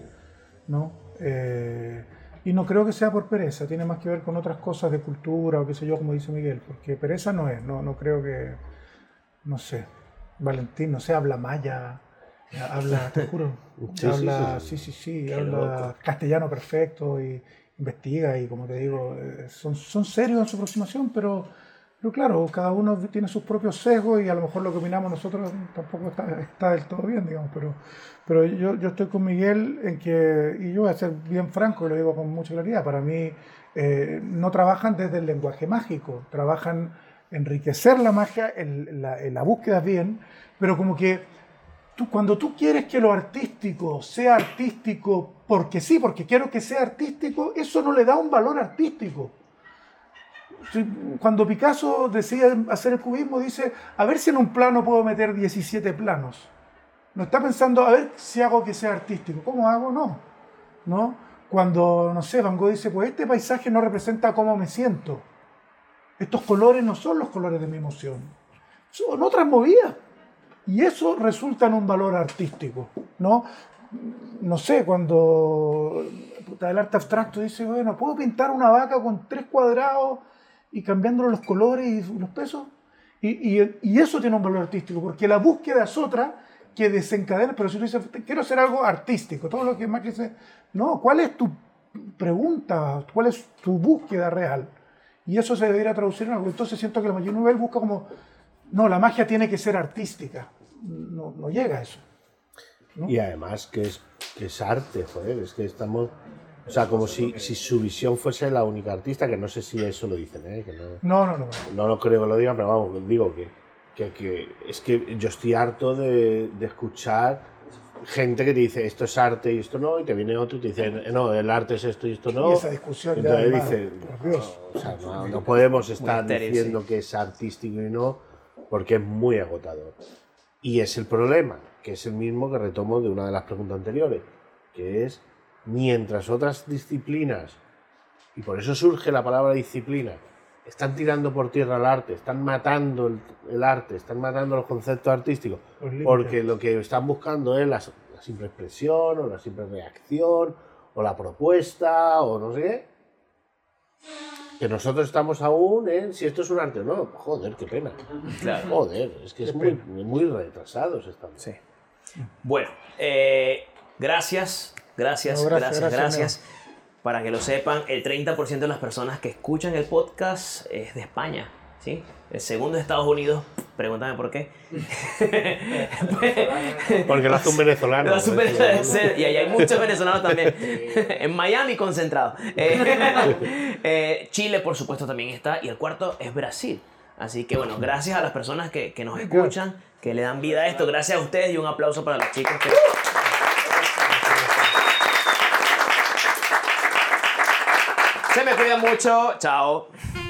¿no? Eh, y no creo que sea por pereza, tiene más que ver con otras cosas de cultura o qué sé yo, como dice Miguel, porque pereza no es, no, no creo que, no sé, Valentín, no sé, habla maya, habla, te juro, Sí, habla, sí, sí, sí, sí, habla castellano perfecto y investiga y como te digo, eh, son, son serios en su aproximación, pero, Pero claro, cada uno tiene sus propios sesgos y a lo mejor lo que opinamos nosotros tampoco está, está del todo bien, digamos. Pero, pero yo, yo estoy con Miguel en que, y yo voy a ser bien franco y lo digo con mucha claridad, para mí eh, no trabajan desde el lenguaje mágico, trabajan enriquecer la magia, en la, la búsqueda bien, pero como que tú, cuando tú quieres que lo artístico sea artístico porque sí, porque quiero que sea artístico, eso no le da un valor artístico. Cuando Picasso decide hacer el cubismo, dice, a ver si en un plano puedo meter 17 planos. No está pensando, a ver si hago que sea artístico. ¿Cómo hago? No. ¿No? Cuando, no sé, Van Gogh dice, pues este paisaje no representa cómo me siento. Estos colores no son los colores de mi emoción. Son otras movidas. Y eso resulta en un valor artístico, ¿no? No sé, cuando el arte abstracto dice, bueno, ¿puedo pintar una vaca con tres cuadrados y cambiándole los colores y los pesos? Y, y- y eso tiene un valor artístico, porque la búsqueda es otra que desencadena, pero si tú dices, quiero hacer algo artístico, todo lo que más dice, no, ¿cuál es tu pregunta? ¿Cuál es tu búsqueda real? Y eso se debería traducir en algo. Entonces siento que la magia Nubel busca como, no, la magia tiene que ser artística. No, no llega a eso. Y además que es, que es arte, joder, es que estamos... O sea, como si, si su visión fuese la única artista, que no sé si eso lo dicen, ¿eh? Que no, No, no, no. no lo creo que lo digan, pero vamos, digo que, que, que es que yo estoy harto de, de escuchar gente que te dice esto es arte y esto no, y te viene otro y te dice no, el arte es esto y esto no. Y esa discusión ya, dice, por Dios. o sea, no, no podemos estar diciendo que es artístico y no, porque es muy agotador. Y es el problema, que es el mismo que retomo de una de las preguntas anteriores, que es mientras otras disciplinas, y por eso surge la palabra disciplina, están tirando por tierra el arte, están matando el, el arte, están matando los conceptos artísticos, Los porque lo que están buscando es la, la simple expresión, o la simple reacción, o la propuesta, o no sé qué. Que nosotros estamos aún en si esto es un arte o no. Joder, qué pena. Claro. Joder, es que es muy, muy retrasados estamos. Sí. Bueno, eh, gracias, gracias, No, gracias, gracias, gracias. gracias, Para que lo sepan, el 30% de las personas que escuchan el podcast es de España. ¿sí? El segundo de Estados Unidos, pregúntame por qué. Porque lo hace un venezolano. Y ahí hay muchos venezolanos también. en Miami concentrado. Eh, eh, Chile, por supuesto, también está. Y el cuarto es Brasil. Así que bueno, gracias a las personas que, que nos escuchan, que le dan vida a esto. Gracias a ustedes y un aplauso para los chicos. que- me mucho. Chao.